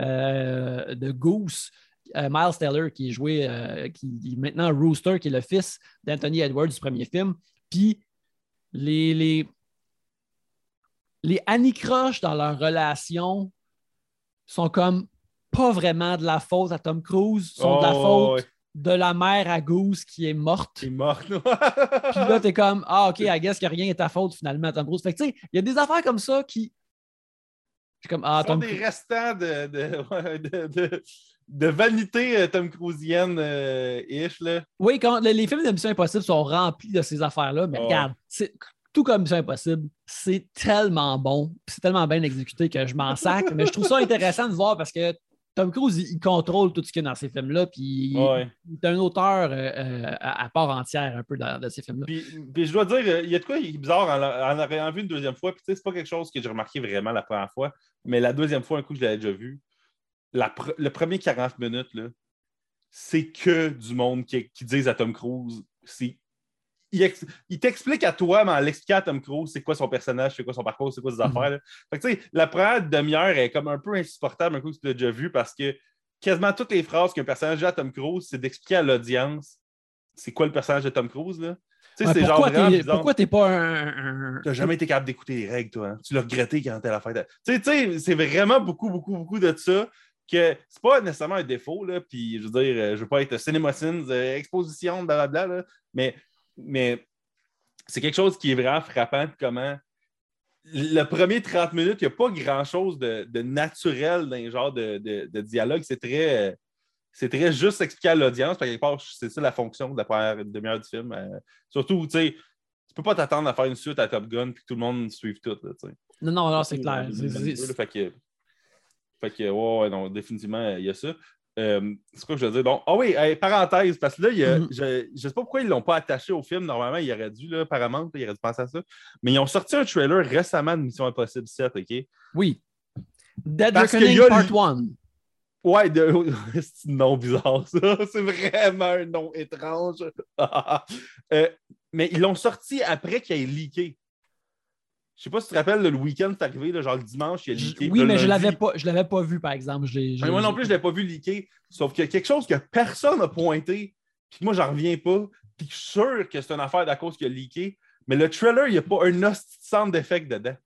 Speaker 1: euh, de Goose, euh, Miles Teller, qui est joué, qui est maintenant Rooster, qui est le fils d'Anthony Edwards du premier film. Puis les, les, les anicroches dans leur relation sont comme pas vraiment de la faute à Tom Cruise, sont de la
Speaker 2: Oh,
Speaker 1: faute
Speaker 2: ouais.
Speaker 1: de la mère à Goose qui est morte.
Speaker 2: Il est mort.
Speaker 1: Puis là, t'es comme, ah, OK, I guess que rien n'est ta faute finalement, Tom Cruise. Fait que, tu sais, il y a des affaires comme ça qui. Je suis comme, ah,
Speaker 2: sont
Speaker 1: Tom
Speaker 2: des restants (laughs) de, de, de, vanité euh, Tom Cruisienne-ish. là.
Speaker 1: Oui, quand les, films de Mission Impossible sont remplis de ces affaires-là, mais regarde, c'est- tout comme Mission Impossible, c'est tellement bon, c'est tellement bien exécuté que je m'en sac. mais je trouve ça intéressant de voir parce que Tom Cruise, il, contrôle tout ce qu'il y a dans ces films-là, puis il,
Speaker 2: Ouais.
Speaker 1: il est un auteur euh, euh, à, à part entière un peu dans, dans ces films-là.
Speaker 2: Puis, puis je dois dire, euh, il y a de quoi qui est bizarre en, en ayant vu une deuxième fois. Puis tu sais, c'est pas quelque chose que j'ai remarqué vraiment la première fois, mais la deuxième fois, un coup, je l'avais déjà vu. La le premier 40 minutes, c'est que du monde qui, qui disent à Tom Cruise, c'est. Il, ex- il t'explique à toi, mais en l'expliquant à Tom Cruise, c'est quoi son personnage, c'est quoi son parcours, c'est quoi ses
Speaker 1: Mhm.
Speaker 2: affaires. là. Fait que, la première demi-heure est comme un peu insupportable, un coup que tu l'as déjà vu, parce que quasiment toutes les phrases qu'un personnage a à Tom Cruise, c'est d'expliquer à l'audience c'est quoi le personnage de Tom Cruise. Là. Tu sais,
Speaker 1: Ouais,
Speaker 2: c'est genre
Speaker 1: pourquoi
Speaker 2: vraiment
Speaker 1: t'es
Speaker 2: bizarre.
Speaker 1: pourquoi t'es pas un.
Speaker 2: n'as jamais été capable d'écouter les règles, toi. hein? Tu l'as regretté quand t'es à la fête. Tu sais, c'est vraiment beaucoup, beaucoup, beaucoup de ça que c'est pas nécessairement un défaut. Là, puis, je veux dire, euh, je veux pas être CinemaSins, euh, exposition, blablabla, là, mais, mais c'est quelque chose qui est vraiment frappant de comment le premier 30 minutes, il n'y a pas grand-chose de, de naturel dans les genres de, de- de dialogue. C'est très, c'est très juste expliquer à l'audience. Part, c'est ça la fonction de la première demi-heure du film. Euh, surtout, tu sais, tu peux pas t'attendre à faire une suite à Top Gun et que tout le monde suive tout. Là.
Speaker 1: Non, non, non, c'est clair.
Speaker 2: Fait que, fait que, ouais, ouais, non, définitivement, il y a ça. Euh, c'est quoi que je veux dire? Donc, ah oui, hey, parenthèse, parce que là, il
Speaker 1: Mhm.
Speaker 2: je ne sais pas pourquoi ils ne l'ont pas attaché au film. Normalement, il aurait dû, là, là, il aurait dû penser à ça. Mais ils ont sorti un trailer récemment de Mission Impossible 7, OK?
Speaker 1: Oui. Dead
Speaker 2: Parce
Speaker 1: Reckoning
Speaker 2: a
Speaker 1: Part
Speaker 2: le-
Speaker 1: 1.
Speaker 2: Ouais, de... (laughs) c'est un nom bizarre, ça. (laughs) C'est vraiment un nom étrange. (laughs) Euh, mais ils l'ont sorti après qu'il ait leaké. Je sais pas si tu te rappelles, le week-end, c'est arrivé, là, genre le dimanche, il a
Speaker 1: Je-
Speaker 2: leaké.
Speaker 1: oui, mais je l'avais pas, je l'avais pas vu, par exemple. Je
Speaker 2: Mais moi non plus, je ne l'ai pas vu leaker. Sauf qu'il y a quelque chose que personne n'a pointé, puis que moi, j'en reviens pas, puis que je suis sûr que c'est une affaire d'à cause qu'il a leaké. Mais le trailer, il n'y a pas un hostie de sound d'effect dedans.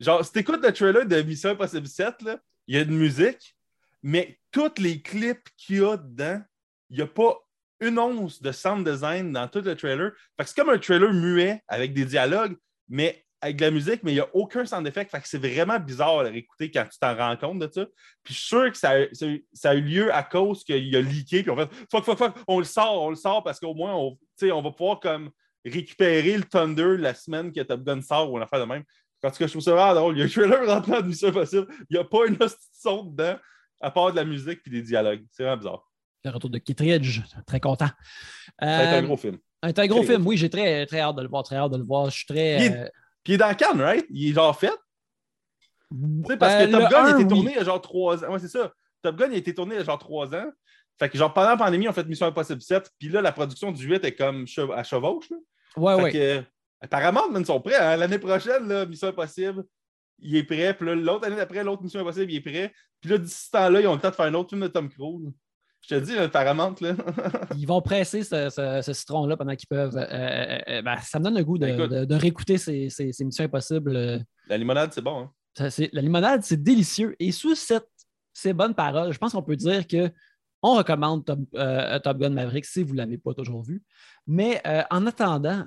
Speaker 2: Genre, si tu écoutes le trailer de Mission Impossible 7, là, il y a de musique, mais tous les clips qu'il y a dedans, il n'y a pas une once de sound design dans tout le trailer. Fait que c'est comme un trailer muet avec des dialogues, mais avec de la musique, mais il n'y a aucun sound effect. Fait que c'est vraiment bizarre à réécouter quand tu t'en rends compte de ça. Puis je suis sûr que ça a, ça a- ça a eu lieu à cause qu'il a leaké, puis on fait fuck, fuck, fuck, on le sort, on le sort parce qu'au moins, on, tu sais, on va pouvoir comme récupérer le Thunder la semaine que Top Gun sort ou une affaire de même. En tout cas, je trouve ça vraiment drôle. Il y a un trailer rentrant de Mission Impossible. Il n'y a pas une hostie de son dedans, à part de la musique puis des dialogues. C'est vraiment bizarre.
Speaker 1: Le retour de Kittredge, très content.
Speaker 2: Ça va être un
Speaker 1: Euh,
Speaker 2: gros film.
Speaker 1: C'est un gros film, oui, j'ai très, très hâte de le voir, très hâte de le voir. Je suis très.
Speaker 2: Est-
Speaker 1: euh,
Speaker 2: Puis il est dans Cannes, right? Il est genre fait? Tu sais, parce que Top
Speaker 1: le
Speaker 2: Gun a été
Speaker 1: oui.
Speaker 2: tourné il y a genre trois ans. Ouais, c'est ça. Top Gun a été tourné il y a genre trois ans. Fait que genre pendant la pandémie, on fait Mission Impossible 7. Puis là, la production du 8 est comme à chevauche. là.
Speaker 1: Ouais,
Speaker 2: fait
Speaker 1: ouais.
Speaker 2: que, euh, apparemment, ils sont prêts. hein. L'année prochaine, là, Mission Impossible, il est prêt. Puis là, l'autre année d'après, l'autre Mission Impossible, il est prêt. Puis là, d'ici ce temps-là, ils ont le temps de faire un autre film de Tom Cruise. Je te dis, le Paramount, là.
Speaker 1: ils vont presser ce, citron-là pendant qu'ils peuvent. Euh, euh, euh, ben, ça me donne le goût de, ben, réécouter ces, ces, Missions Impossibles.
Speaker 2: La limonade, c'est bon.
Speaker 1: Hein? la limonade, c'est délicieux. Et sous cette, ces bonnes paroles, je pense qu'on peut dire que on recommande Top, Gun Maverick si vous ne l'avez pas toujours vu. Mais en attendant,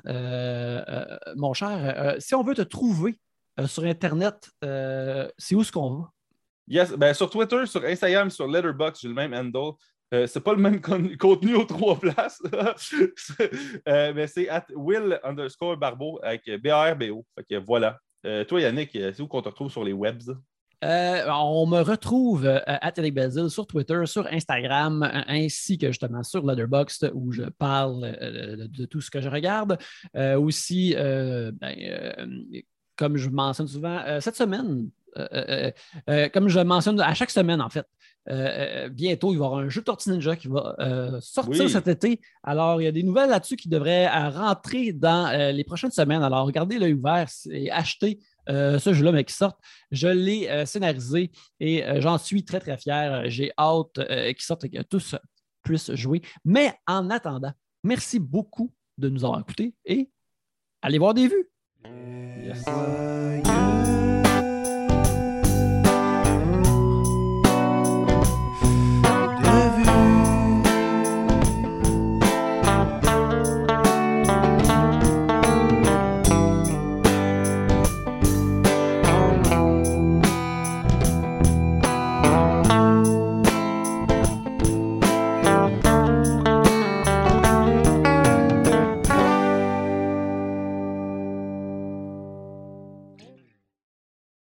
Speaker 1: mon cher, si on veut te trouver sur Internet, c'est où ce qu'on va?
Speaker 2: Yes, ben, sur Twitter, sur Instagram, sur Letterboxd, j'ai le même handle. Euh, c'est pas le même (laughs) contenu aux trois places. (laughs) euh, mais c'est at Will underscore Barbeau avec B-A-R-B-O. Fait que voilà. Euh, toi, Yannick, c'est où qu'on te retrouve sur les webs?
Speaker 1: On me retrouve à Yannick sur Twitter, sur Instagram, ainsi que justement sur Letterboxd où je parle de, tout ce que je regarde. aussi, ben, comme je mentionne souvent, cette semaine, comme je mentionne à chaque semaine en fait, euh, euh, bientôt, il va y avoir un jeu Tortue Ninja qui va euh, sortir cet été. Alors, il y a des nouvelles là-dessus qui devraient rentrer dans les prochaines semaines. Alors, regardez l'œil ouvert et achetez ce jeu-là, mais qui sort. Je l'ai scénarisé et j'en suis très, très fier. J'ai hâte qu'il sorte et que tous puissent jouer. Mais en attendant, merci beaucoup de nous avoir écoutés et allez voir des vues. Yes.